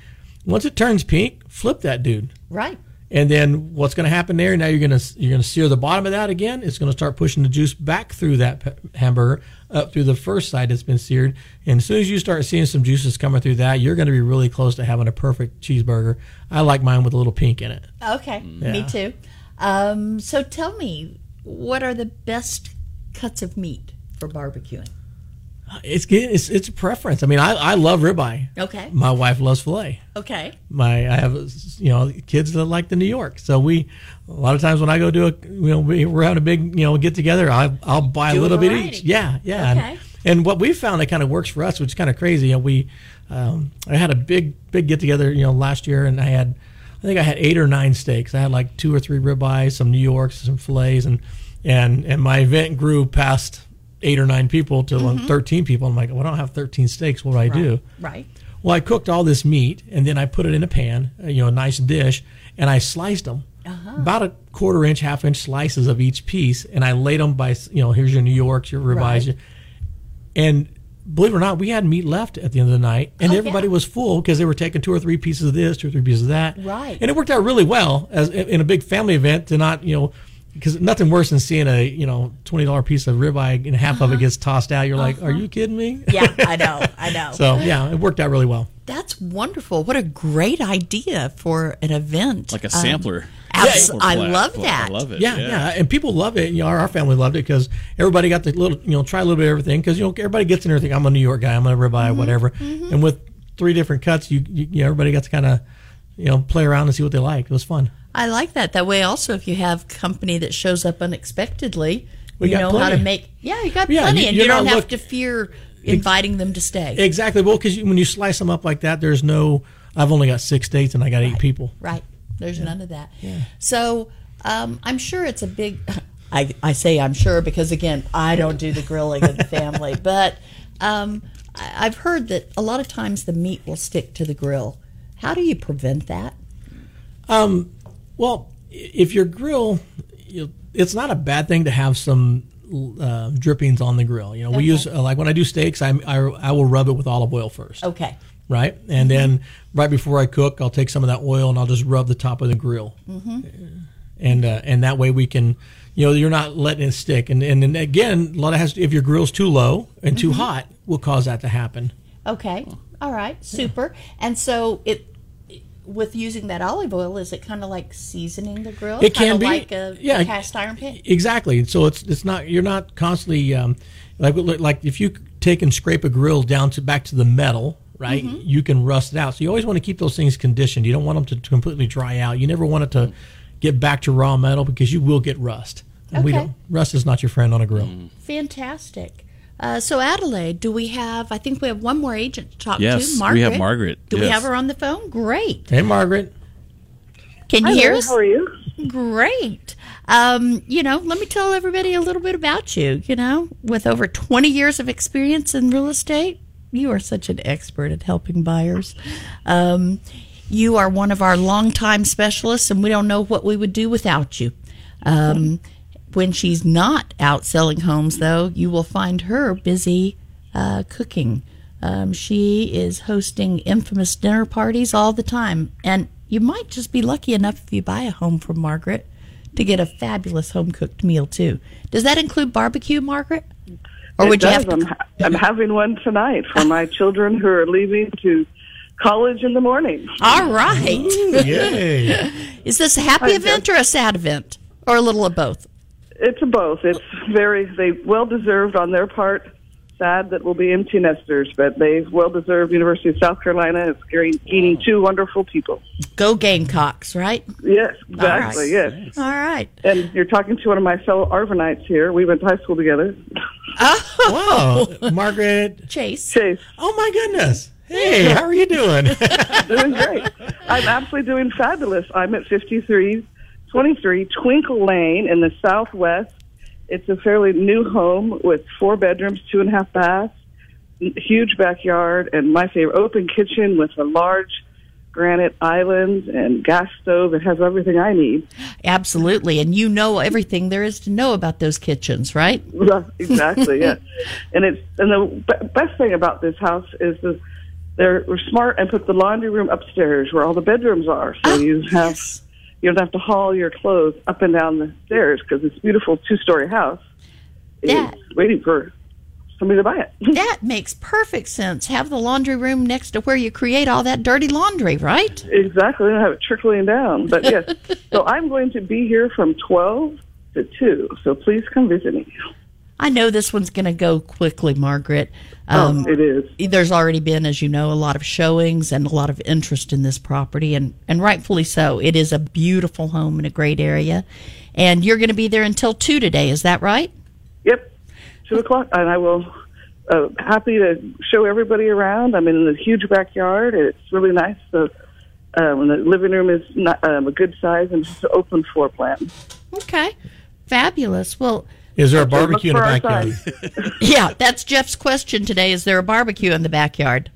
once it turns pink flip that dude Right. And then what's going to happen there now you're going to you're going to sear the bottom of that again it's going to start pushing the juice back through that hamburger up through the first side that's been seared and as soon as you start seeing some juices coming through that you're going to be really close to having a perfect cheeseburger i like mine with a little pink in it Okay. Me too. Um, so tell me, what are the best cuts of meat for barbecuing? It's. It's it's a preference. I mean, I, I love ribeye. Okay. My wife loves filet. Okay. My I have you know kids that like the New York. So we a lot of times when I go do a you know we, we're having a big you know get together, I I'll buy Do a a little bit each. Yeah, yeah. And- Okay. And, what we found that kind of works for us, which is kind of crazy. You know, we um, I had a big big get together you know last year, and I had I think I had eight or nine steaks. I had like two or three ribeyes, some New Yorks, some fillets, and and and my event grew past eight or nine people to like 13 people. I'm like, well, I don't have 13 steaks. What do I do? Right. Well, I cooked all this meat and then I put it in a pan, uh, you know, a nice dish, and I sliced them. About a quarter inch, half inch slices of each piece, and I laid them by, you know, here's your New Yorks, your ribeyes, Right. and believe it or not, we had meat left at the end of the night, and Oh, everybody yeah. was full because they were taking two or three pieces of this, two or three pieces of that, Right. And it worked out really well as in a big family event to not, you know. Because nothing worse than seeing a you know twenty dollar piece of ribeye and half of it gets tossed out. You're like, are you kidding me? Uh-huh. Yeah, I know. I know. So yeah, it worked out really well. That's wonderful. What a great idea for an event. Like a Um, sampler. abs- Sampler I love that. I love it. Yeah, yeah, and people love it. You know, our, our family loved it because everybody got the little, you know, try a little bit of everything because you know everybody gets in everything. I'm a New York guy. I'm a ribeye, Mm-hmm, whatever. And with three different cuts, you, you, you know, everybody got to kind of, you know, play around and see what they like. It was fun. I like that. That way, also, if you have company that shows up unexpectedly, We you know how to make. Yeah, you got Yeah, plenty, you- and you don't not have look- to fear inviting them to stay. Exactly. Well, because when you slice them up like that, there's no. I've only got six dates and I got eight people. Right. There's none of that. Yeah. So um, I'm sure it's a big. I, I say I'm sure because again I don't do the grilling in the family, but um, I, I've heard that a lot of times the meat will stick to the grill. How do you prevent that? Um, well, if your grill, you, it's not a bad thing to have some uh, drippings on the grill. You know, we use uh, like when I do steaks, I, I I will rub it with olive oil first. Okay. Right, and then right before I cook, I'll take some of that oil and I'll just rub the top of the grill, Mm-hmm. and uh, and that way we can, you know, you're not letting it stick. And and then again, a lot of has if your grill's too low and too Mhm. hot, will cause that to happen. Okay. All right. Super. And so it with using that olive oil, is it kind of like seasoning the grill? It can Kinda be. like a, Yeah. a cast iron pit. Exactly. So it's it's not you're not constantly um, like like if you take and scrape a grill down to back to the metal, right? Mm-hmm. You can rust it out. So you always want to keep those things conditioned. You don't want them to completely dry out. You never want it to get back to raw metal because you will get rust. And we Okay. don't rust is not your friend on a grill. Fantastic. Uh, so Adelaide, do we have? I think we have one more agent to talk to. Yes, to. we Margaret. have Margaret, Do we have her on the phone? Great. Hey, Margaret. Can you Hi, hear Lori. us? How are you? Great. Um, you know, let me tell everybody a little bit about you. You know, with over 20 years of experience in real estate, you are such an expert at helping buyers. Um, you are one of our longtime specialists, and we don't know what we would do without you. Um, when she's not out selling homes, though, you will find her busy uh, cooking. Um, she is hosting infamous dinner parties all the time, and you might just be lucky enough if you buy a home from Margaret to get a fabulous home cooked meal too. Does that include barbecue, Margaret? Or It would you does. have to? I'm, ha- I'm having one tonight for my children who are leaving to college in the morning. All right. Yay. Is this a happy I event or a sad event, or a little of both? It's a both. It's very they well deserved on their part. Sad that we'll be empty nesters, but they've well deserved. University of South Carolina is gaining gaining two wonderful people. Go Gamecocks, right? Yes, exactly. All right. Yes. All right. And you're talking to one of my fellow Arvanites here. We went to high school together. Oh, Wow, Margaret. Chase. Chase. Oh my goodness. Hey, how are you doing? doing great. I'm absolutely doing fabulous. I'm at 5323 Twinkle Lane in the southwest. It's a fairly new home with four bedrooms, two and a half baths, huge backyard, and my favorite open kitchen with a large granite island and gas stove. It has everything I need. Absolutely. And you know everything there is to know about those kitchens, right? Exactly. Yeah, and it's and the best thing about this house is the they're we're smart and put the laundry room upstairs where all the bedrooms are, so ah, you have you don't have to haul your clothes up and down the stairs because this beautiful two story house That- is waiting for somebody to buy it. That makes perfect sense. Have the laundry room next to where you create all that dirty laundry, right? Exactly. Don't have it trickling down. But yes, so I'm going to be here from 12 to 2. So please come visit me. I know this one's going to go quickly, Margaret. Oh, it is. There's already been, as you know, a lot of showings and a lot of interest in this property, and, and rightfully so. It is a beautiful home in a great area. And you're going to be there until 2 today, is that right? Yep, 2 o'clock. And I will. Uh, happy to show everybody around. I'm in the huge backyard. It's really nice. So, um, the living room is not, um, a good size and just an open floor plan. Okay. Fabulous. Well, Is there a barbecue in the look for our backyard? yeah, that's Jeff's question today. Is there a barbecue in the backyard?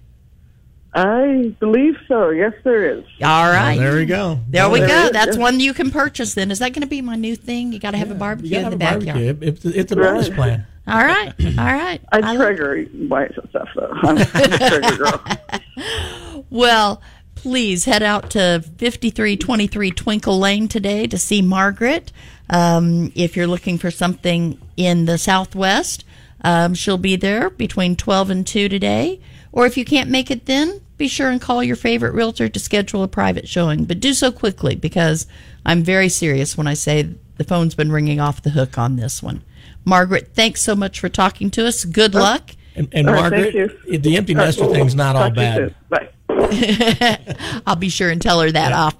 I believe so. Yes, there is. All right. Oh, there we go. There we There go. it is, That's yeah. one you can purchase then. Is that going to be my new thing? You got to have a barbecue gotta in have the a backyard. barbecue. It- It's, it's a bonus plan. All right. All right. I I Traeger buy some stuff though. I'm a Traeger girl. Well, please head out to 5323 Twinkle Lane today to see Margaret. Um, if you're looking for something in the Southwest, um, she'll be there between 12 and 2 today. Or if you can't make it then, be sure and call your favorite realtor to schedule a private showing. But do so quickly because I'm very serious when I say the phone's been ringing off the hook on this one. Margaret, thanks so much for talking to us. Good luck. And, and All right, Margaret, thank you. the empty All right, nester well, thing's not all talk to you bad. Bye. I'll be sure and tell her that off.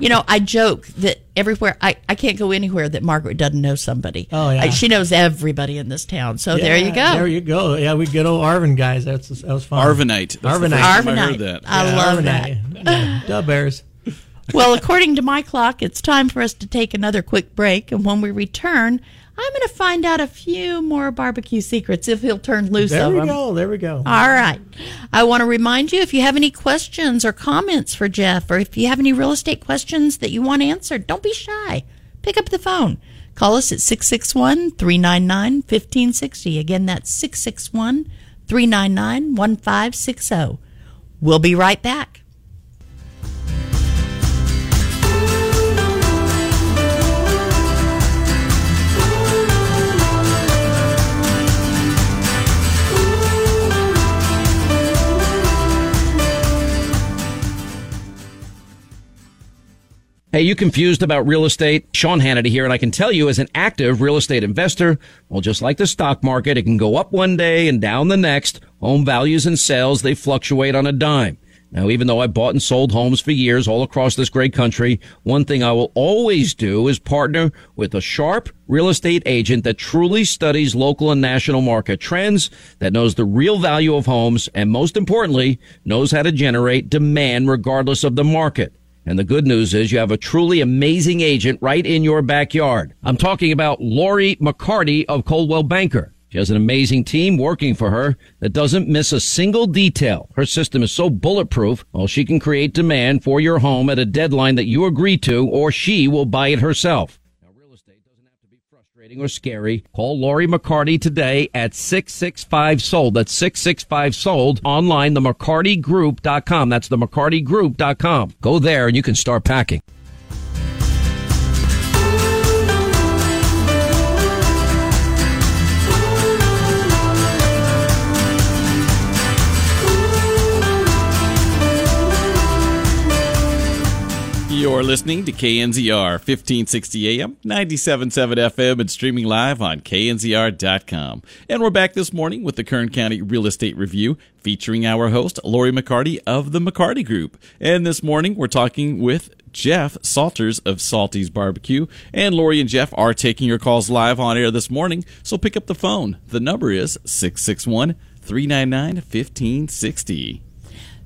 You know, I joke that everywhere I, I can't go anywhere that Margaret doesn't know somebody. Oh, yeah. I- she knows everybody in this town. So there you go. There you go. Yeah, we good old Arvin guys. That's that was fun. Arvinite. That's the Arvanite. first time I Arvanite. heard that. I love that. Arvanite. Yeah, Dub Bears. well, according to my clock, it's time for us to take another quick break. And when we return, I'm going to find out a few more barbecue secrets if he'll turn loose There of we go. There we go. All right. I want to remind you if you have any questions or comments for Jeff, or if you have any real estate questions that you want answered, don't be shy. Pick up the phone. Call us at 661 399 1560. Again, that's 661 399 1560. We'll be right back. Hey, you confused about real estate? Sean Hannity here, and I can tell you as an active real estate investor, well, just like the stock market, it can go up one day and down the next. Home values and sales, they fluctuate on a dime. Now, even though I bought and sold homes for years all across this great country, one thing I will always do is partner with a sharp real estate agent that truly studies local and national market trends, that knows the real value of homes, and most importantly, knows how to generate demand regardless of the market. And the good news is you have a truly amazing agent right in your backyard. I'm talking about Lori McCarty of Coldwell Banker. She has an amazing team working for her that doesn't miss a single detail. Her system is so bulletproof, well, she can create demand for your home at a deadline that you agree to, or she will buy it herself. Frustrating or scary, call Lori McCarty today at 665 sold. That's 665 sold online, the McCartyGroup.com. That's the McCartyGroup.com. Go there and you can start packing. You're listening to KNZR 1560 AM, 97.7 FM, and streaming live on knzr.com. And we're back this morning with the Kern County Real Estate Review featuring our host, Lori McCarty of the McCarty Group. And this morning we're talking with Jeff Salters of Salty's Barbecue. And Lori and Jeff are taking your calls live on air this morning, so pick up the phone. The number is 661 399 1560.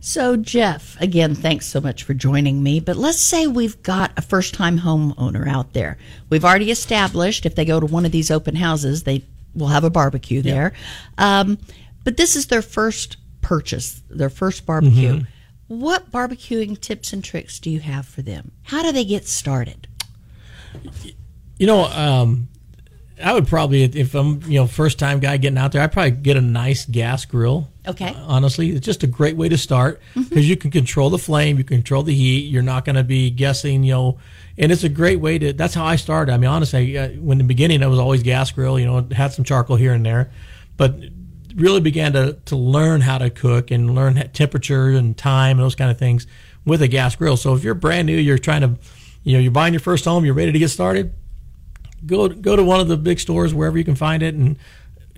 So, Jeff, again, thanks so much for joining me. But let's say we've got a first time homeowner out there. We've already established if they go to one of these open houses, they will have a barbecue there. Um, but this is their first purchase, their first barbecue. Mhm. What barbecuing tips and tricks do you have for them? How do they get started? You know, um, I would probably, if I'm, you know, first time guy getting out there, I'd probably get a nice gas grill. Okay. Honestly, it's just a great way to start because you can control the flame, you control the heat. You're not going to be guessing, you know, and it's a great way to. That's how I started. I mean, honestly, uh, when in the beginning, I was always gas grill. You know, had some charcoal here and there, but really began to to learn how to cook and learn temperature and time and those kind of things with a gas grill. So if you're brand new, you're trying to, you know, you're buying your first home, you're ready to get started go go to one of the big stores wherever you can find it and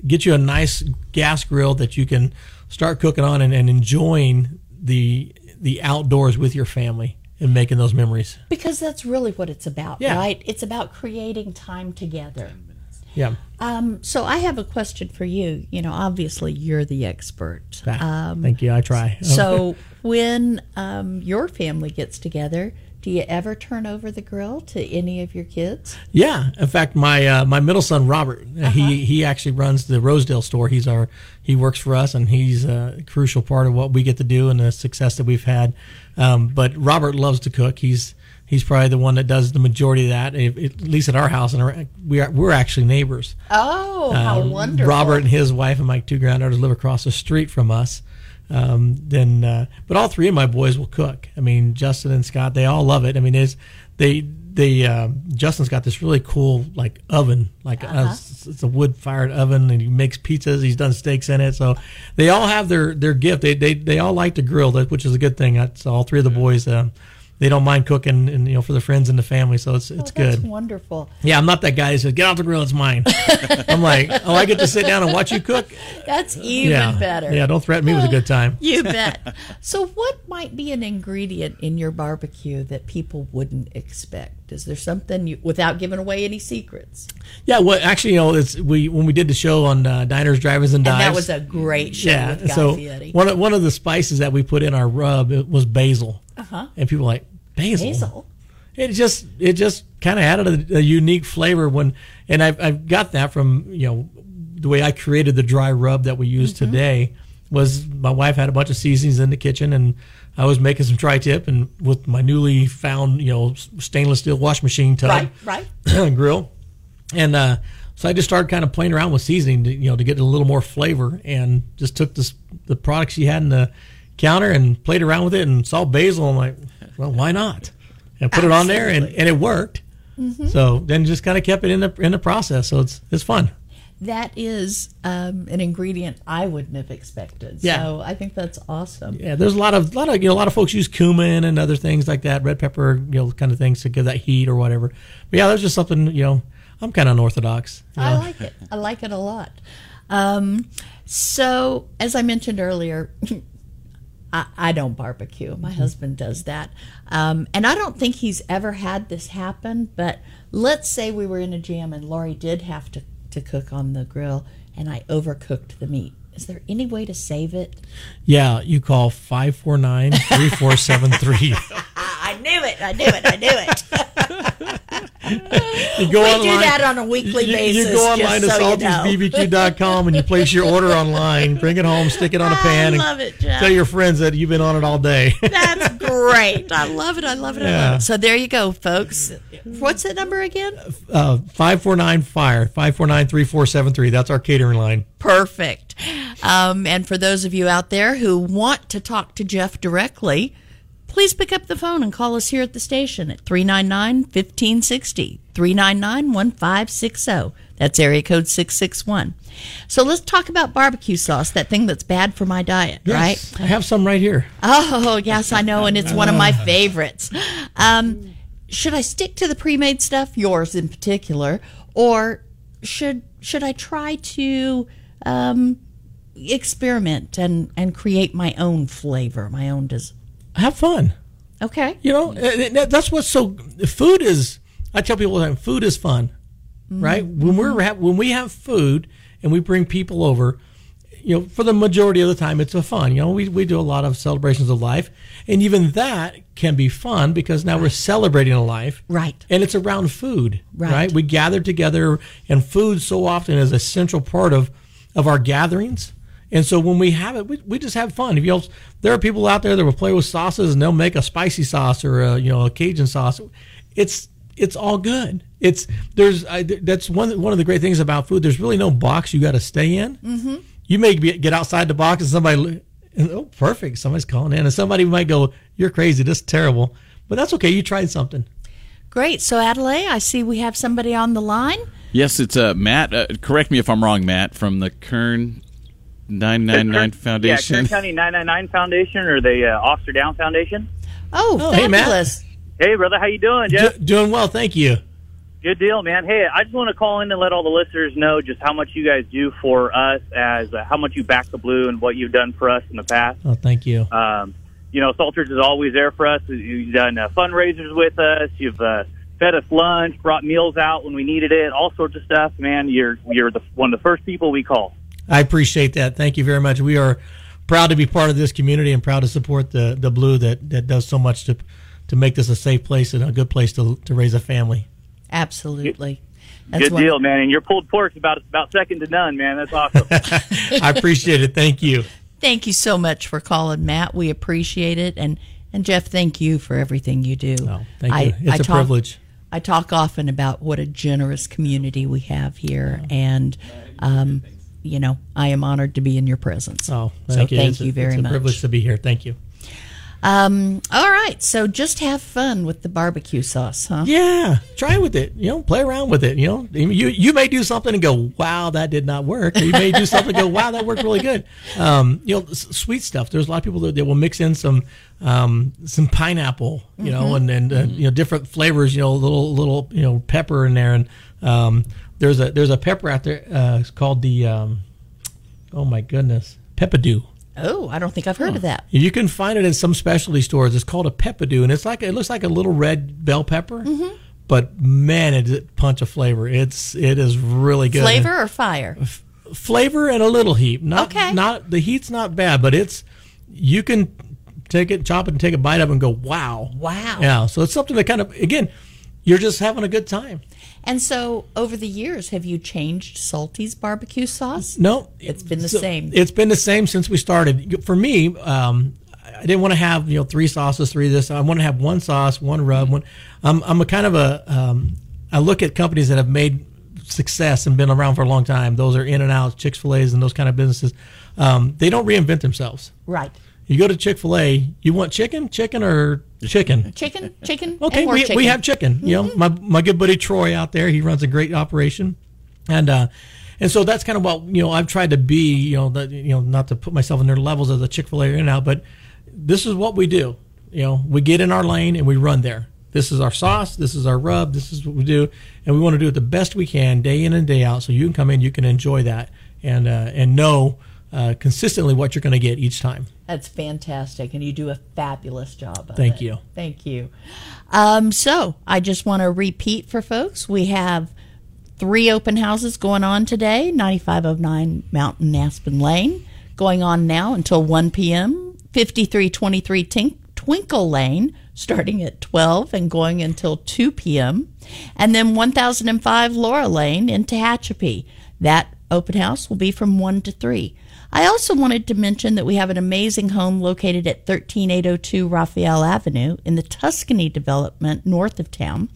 get you a nice gas grill that you can start cooking on and, and enjoying the the outdoors with your family and making those memories. Because that's really what it's about, Yeah. right? It's about creating time together. Yeah. Um, so I have a question for you. You know, obviously you're the expert. Um, Thank you. I try. so when um, your family gets together, do you ever turn over the grill to any of your kids? Yeah, in fact, my uh, my middle son Robert, uh, he he actually runs the Rosedale store. He's our he works for us, and he's a crucial part of what we get to do and the success that we've had. Um, but Robert loves to cook. He's he's probably the one that does the majority of that, at least at our house. And we are we're actually neighbors. Oh, how Um, wonderful! Robert and his wife and my two granddaughters live across the street from us. Um, then, uh, but all three of my boys will cook. I mean, Justin and Scott, they all love it. I mean, it's they they um Justin's got this really cool like oven, like Uh-huh. uh, it's, it's a wood fired oven, and he makes pizzas. He's done steaks in it, so they all have their their gift. They they they all like to grill, that which is a good thing. That's all three of the boys. Um, they don't mind cooking, and you know, for the friends and the family, so it's it's Oh, that's good. wonderful. Yeah, I'm not that guy that says, "Get off the grill, it's mine." I'm like, "Oh, I get to sit down and watch you cook." That's even yeah. better. Yeah, don't threaten me with a good time. You bet. So, what might be an ingredient in your barbecue that people wouldn't expect? Is there something you, without giving away any secrets? Yeah, well, actually, you know, it's we when we did the show on uh, diners, drivers, and dives And that was a great show yeah, so one of, one of the spices that we put in our rub it was basil, Uh-huh. and people were like Basil. Basil. It just it just kind of added a, a unique flavor when, and I've I've got that from you know the way I created the dry rub that we use Mm-hmm. today was my wife had a bunch of seasonings in the kitchen and I was making some tri-tip and with my newly found you know stainless steel wash machine tub Right, right. grill, and uh, so I just started kind of playing around with seasoning, to, you know, to get a little more flavor, and just took this the products she had in the counter and played around with it, and saw basil. I'm like, well, why not? And put it on there, and, and it worked. Mhm. So then just kind of kept it in the in the process. So it's it's fun. That is um, an ingredient I wouldn't have expected. Yeah. So I think that's awesome. Yeah, there's a lot of lot of you know a lot of folks use cumin and other things like that, red pepper, you know, kind of things to give that heat or whatever. But yeah, there's just something you know. I'm kind of unorthodox. you I like it. I like it a lot. Um, so, as I mentioned earlier, I, I don't barbecue. My husband does that. Um, and I don't think he's ever had this happen, but let's say we were in a jam and Lori did have to, to cook on the grill and I overcooked the meat. Is there any way to save it? Yeah, you call 549 3473. I knew it. I knew it. I knew it. You go we online. do that on a weekly you, basis. You go online to just so you saltysbbq.com and you place your order online. Bring it home, stick it on a pan, love and it, Jeff. tell your friends that you've been on it all day. That's great. I love it. I love it. I love it. So there you go, folks. What's that number again? uh, 549 FIRE, 549 3473. That's our catering line. Perfect. Um, and for those of you out there who want to talk to Jeff directly, please pick up the phone and call us here at the station at 399 1560, 399 1560. That's area code 661. So let's talk about barbecue sauce, that thing that's bad for my diet, right? I have some right here. Oh, yes, I know, and it's one of my favorites. Um, should I stick to the pre-made stuff, yours in particular, or should should I try to um, experiment and and create my own flavor, my own des- Have fun. Okay. You know, uh, that's what's so. Food is. I tell people all the time, food is fun, right? When we're ha- when we have food and we bring people over, you know, for the majority of the time, it's a fun. You know, we we do a lot of celebrations of life, and even that can be fun because now we're celebrating a life, right? And it's around food, Right. right? We gather together, and food so often is a central part of of our gatherings. And so when we have it, we, we just have fun. If you know, there are people out there that will play with sauces and they'll make a spicy sauce or a, you know a Cajun sauce. It's it's all good. It's there's I, that's one one of the great things about food. There's really no box you got to stay in. Mm-hmm. You may be, get outside the box and somebody and, oh perfect somebody's calling in and somebody might go you're crazy this is terrible but that's okay you tried something Great. So Adelaide, I see we have somebody on the line. Yes, it's uh, Matt. Uh, correct me if I'm wrong, Matt, from the Kern 999 Foundation. Yeah, Kern County 999 Foundation or the uh, Officer Down Foundation. Oh, hey, Matt. fabulous. Hey, brother, how you doing, Jeff? Do- doing well thank you Good deal, man. Hey, I just want to call in and let all the listeners know just how much you guys do for us, as uh, how much you back the blue and what you've done for us in the past. oh thank you Um, you know, Salters is always there for us. You've done uh, fundraisers with us. You've uh, fed us lunch, brought meals out when we needed it, all sorts of stuff. Man, you're you're the, one of the first people we call. I appreciate that thank you very much we are proud to be part of this community and proud to support the the blue that that does so much to to make this a safe place and a good place to to raise a family Absolutely. Good what- deal, man. And your pulled pork's about about second to none, man. That's awesome. I appreciate it thank you Thank you so much for calling, Matt. We appreciate it, and and Jeff, thank you for everything you do. Oh, thank you. It's a talk, privilege. I talk often about what a generous community we have here, and um, you know, I am honored to be in your presence. Oh, so thank you. thank It's a- you very it's a much. privilege to be here. Thank you. Um, all right, so just have fun with the barbecue sauce, huh? Yeah, try with it. You know, play around with it. You know, you you may do something and go, "Wow, that did not work." Or you may do something and go, "Wow, that worked really good." Um, you know, s- sweet stuff. There's a lot of people that, that will mix in some um, some pineapple, you know, Mhm. and and uh, you know different flavors. You know, little little you know pepper in there, and um, there's a there's a pepper out there. Uh, it's called the um, oh my goodness, peppadew. Oh, I don't think I've heard of that. You can find it in some specialty stores. It's called a peppadew, and it's like it looks like a little red bell pepper. Mm-hmm. But man, it's a punch of flavor. It's it is really good. Flavor or fire? flavor and a little heat. Not Okay. not the heat's not bad, but it's you can take it, chop it, and take a bite of it and go, wow. Wow. Yeah. So it's something that kind of, again, you're just having a good time. And so, over the years, have you changed Salty's barbecue sauce? No, it's been the So same. It's been the same since we started. For me, um, I didn't want to have you know three sauces, three of this. I want to have one sauce, one rub. One. I'm I'm a kind of a. Um, I look at companies that have made success and been around for a long time. Those are In and Out, Chick Fil A's, and those kind of businesses. Um, they don't reinvent themselves. Right. You go to Chick Fil A, you want chicken, chicken, or chicken? Chicken, chicken. Okay, we, chicken. we have chicken. You know, my my good buddy Troy out there, he runs a great operation, and uh, and so that's kind of what you know I've tried to be. You know, that you know not to put myself in their levels of a Chick Fil A in now, but this is what we do. You know, we get in our lane and we run there. This is our sauce. This is our rub. This is what we do, and we want to do it the best we can, day in and day out. So you can come in, you can enjoy that, and uh, and know uh, consistently what you're going to get each time. That's fantastic, and you do a fabulous job. Of Thank it. you. Thank you. Um, so I just want to repeat for folks: we have three open houses going on today. 9509 Mountain Aspen Lane going on now until 1 p.m. 5323 Tink- Twinkle Lane starting at 12 and going until 2 p.m. And then 1005 Laura Lane in Tehachapi. That open house will be from 1 to 3. I also wanted to mention that we have an amazing home located at 13802 Raphael Avenue in the Tuscany development north of town.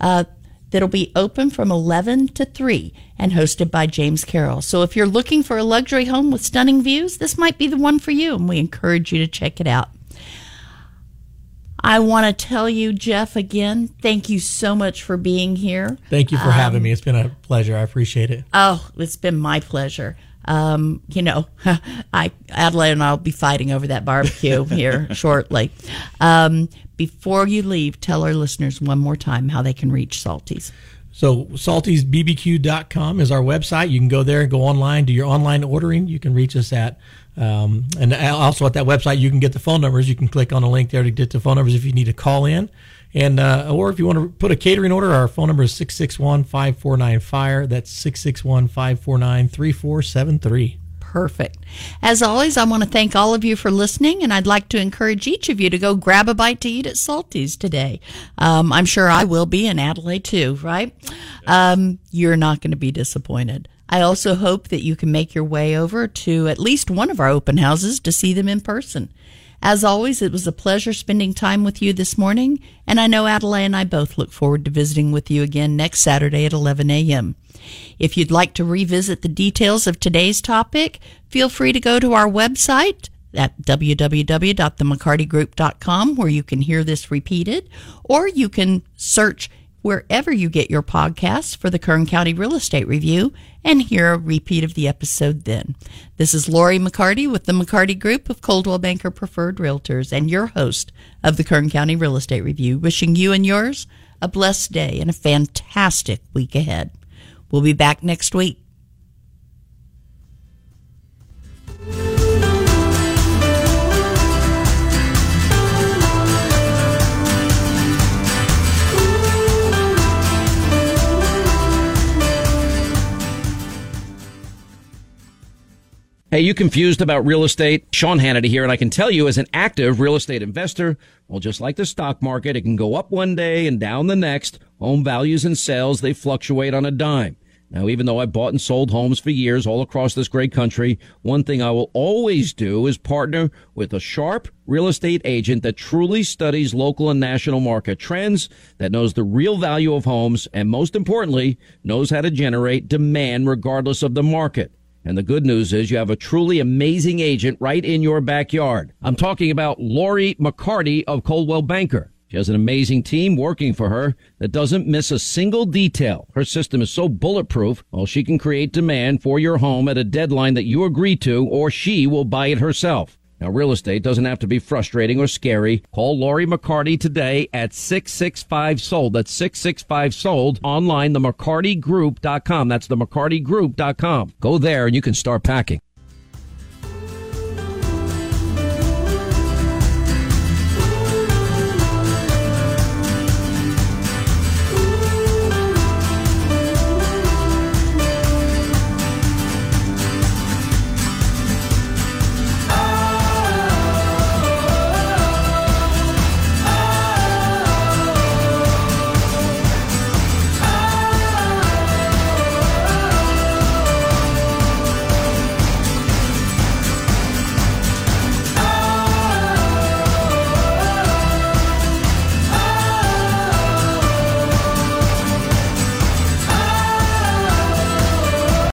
Uh, that'll be open from 11 to 3 and hosted by James Carroll. So if you're looking for a luxury home with stunning views, this might be the one for you, and we encourage you to check it out. I want to tell you, Jeff, again, thank you so much for being here. Thank you for Um, having me. It's been a pleasure. I appreciate it. Oh, it's been my pleasure. Um, you know, I Adelaide and I'll be fighting over that barbecue here shortly. Um, before you leave, tell our listeners one more time how they can reach Salty's. So saltysbbq.com is our website. You can go there and go online, do your online ordering. You can reach us at, um, and also at that website, you can get the phone numbers. You can click on a link there to get the phone numbers if you need to call in. And, uh, or if you want to put a catering order, our phone number is 661-549-FIRE. That's 661-549-3473. Perfect. As always, I want to thank all of you for listening, and I'd like to encourage each of you to go grab a bite to eat at Salty's today. Um, I'm sure I will be in Adelaide too, right? Um, you're not going to be disappointed. I also hope that you can make your way over to at least one of our open houses to see them in person. As always, it was a pleasure spending time with you this morning, and I know Adelaide and I both look forward to visiting with you again next Saturday at 11 a.m. If you'd like to revisit the details of today's topic, feel free to go to our website at www.themccartygroup.com where you can hear this repeated, or you can search wherever you get your podcasts for the Kern County Real Estate Review and hear a repeat of the episode then. This is Lori McCarty with the McCarty Group of Coldwell Banker Preferred Realtors and your host of the Kern County Real Estate Review, wishing you and yours a blessed day and a fantastic week ahead. We'll be back next week. Hey, you confused about real estate? Sean Hannity here, and I can tell you as an active real estate investor, well, just like the stock market, it can go up one day and down the next. Home values and sales, they fluctuate on a dime. Now, even though I've bought and sold homes for years all across this great country, one thing I will always do is partner with a sharp real estate agent that truly studies local and national market trends, that knows the real value of homes, and most importantly, knows how to generate demand regardless of the market. And the good news is you have a truly amazing agent right in your backyard. I'm talking about Lori McCarty of Coldwell Banker. She has an amazing team working for her that doesn't miss a single detail. Her system is so bulletproof, well, she can create demand for your home at a deadline that you agree to, or she will buy it herself. Now, real estate doesn't have to be frustrating or scary. Call Lori McCarty today at 665 sold. That's 665 sold online, the McCartyGroup.com. That's the McCartyGroup.com. Go there and you can start packing.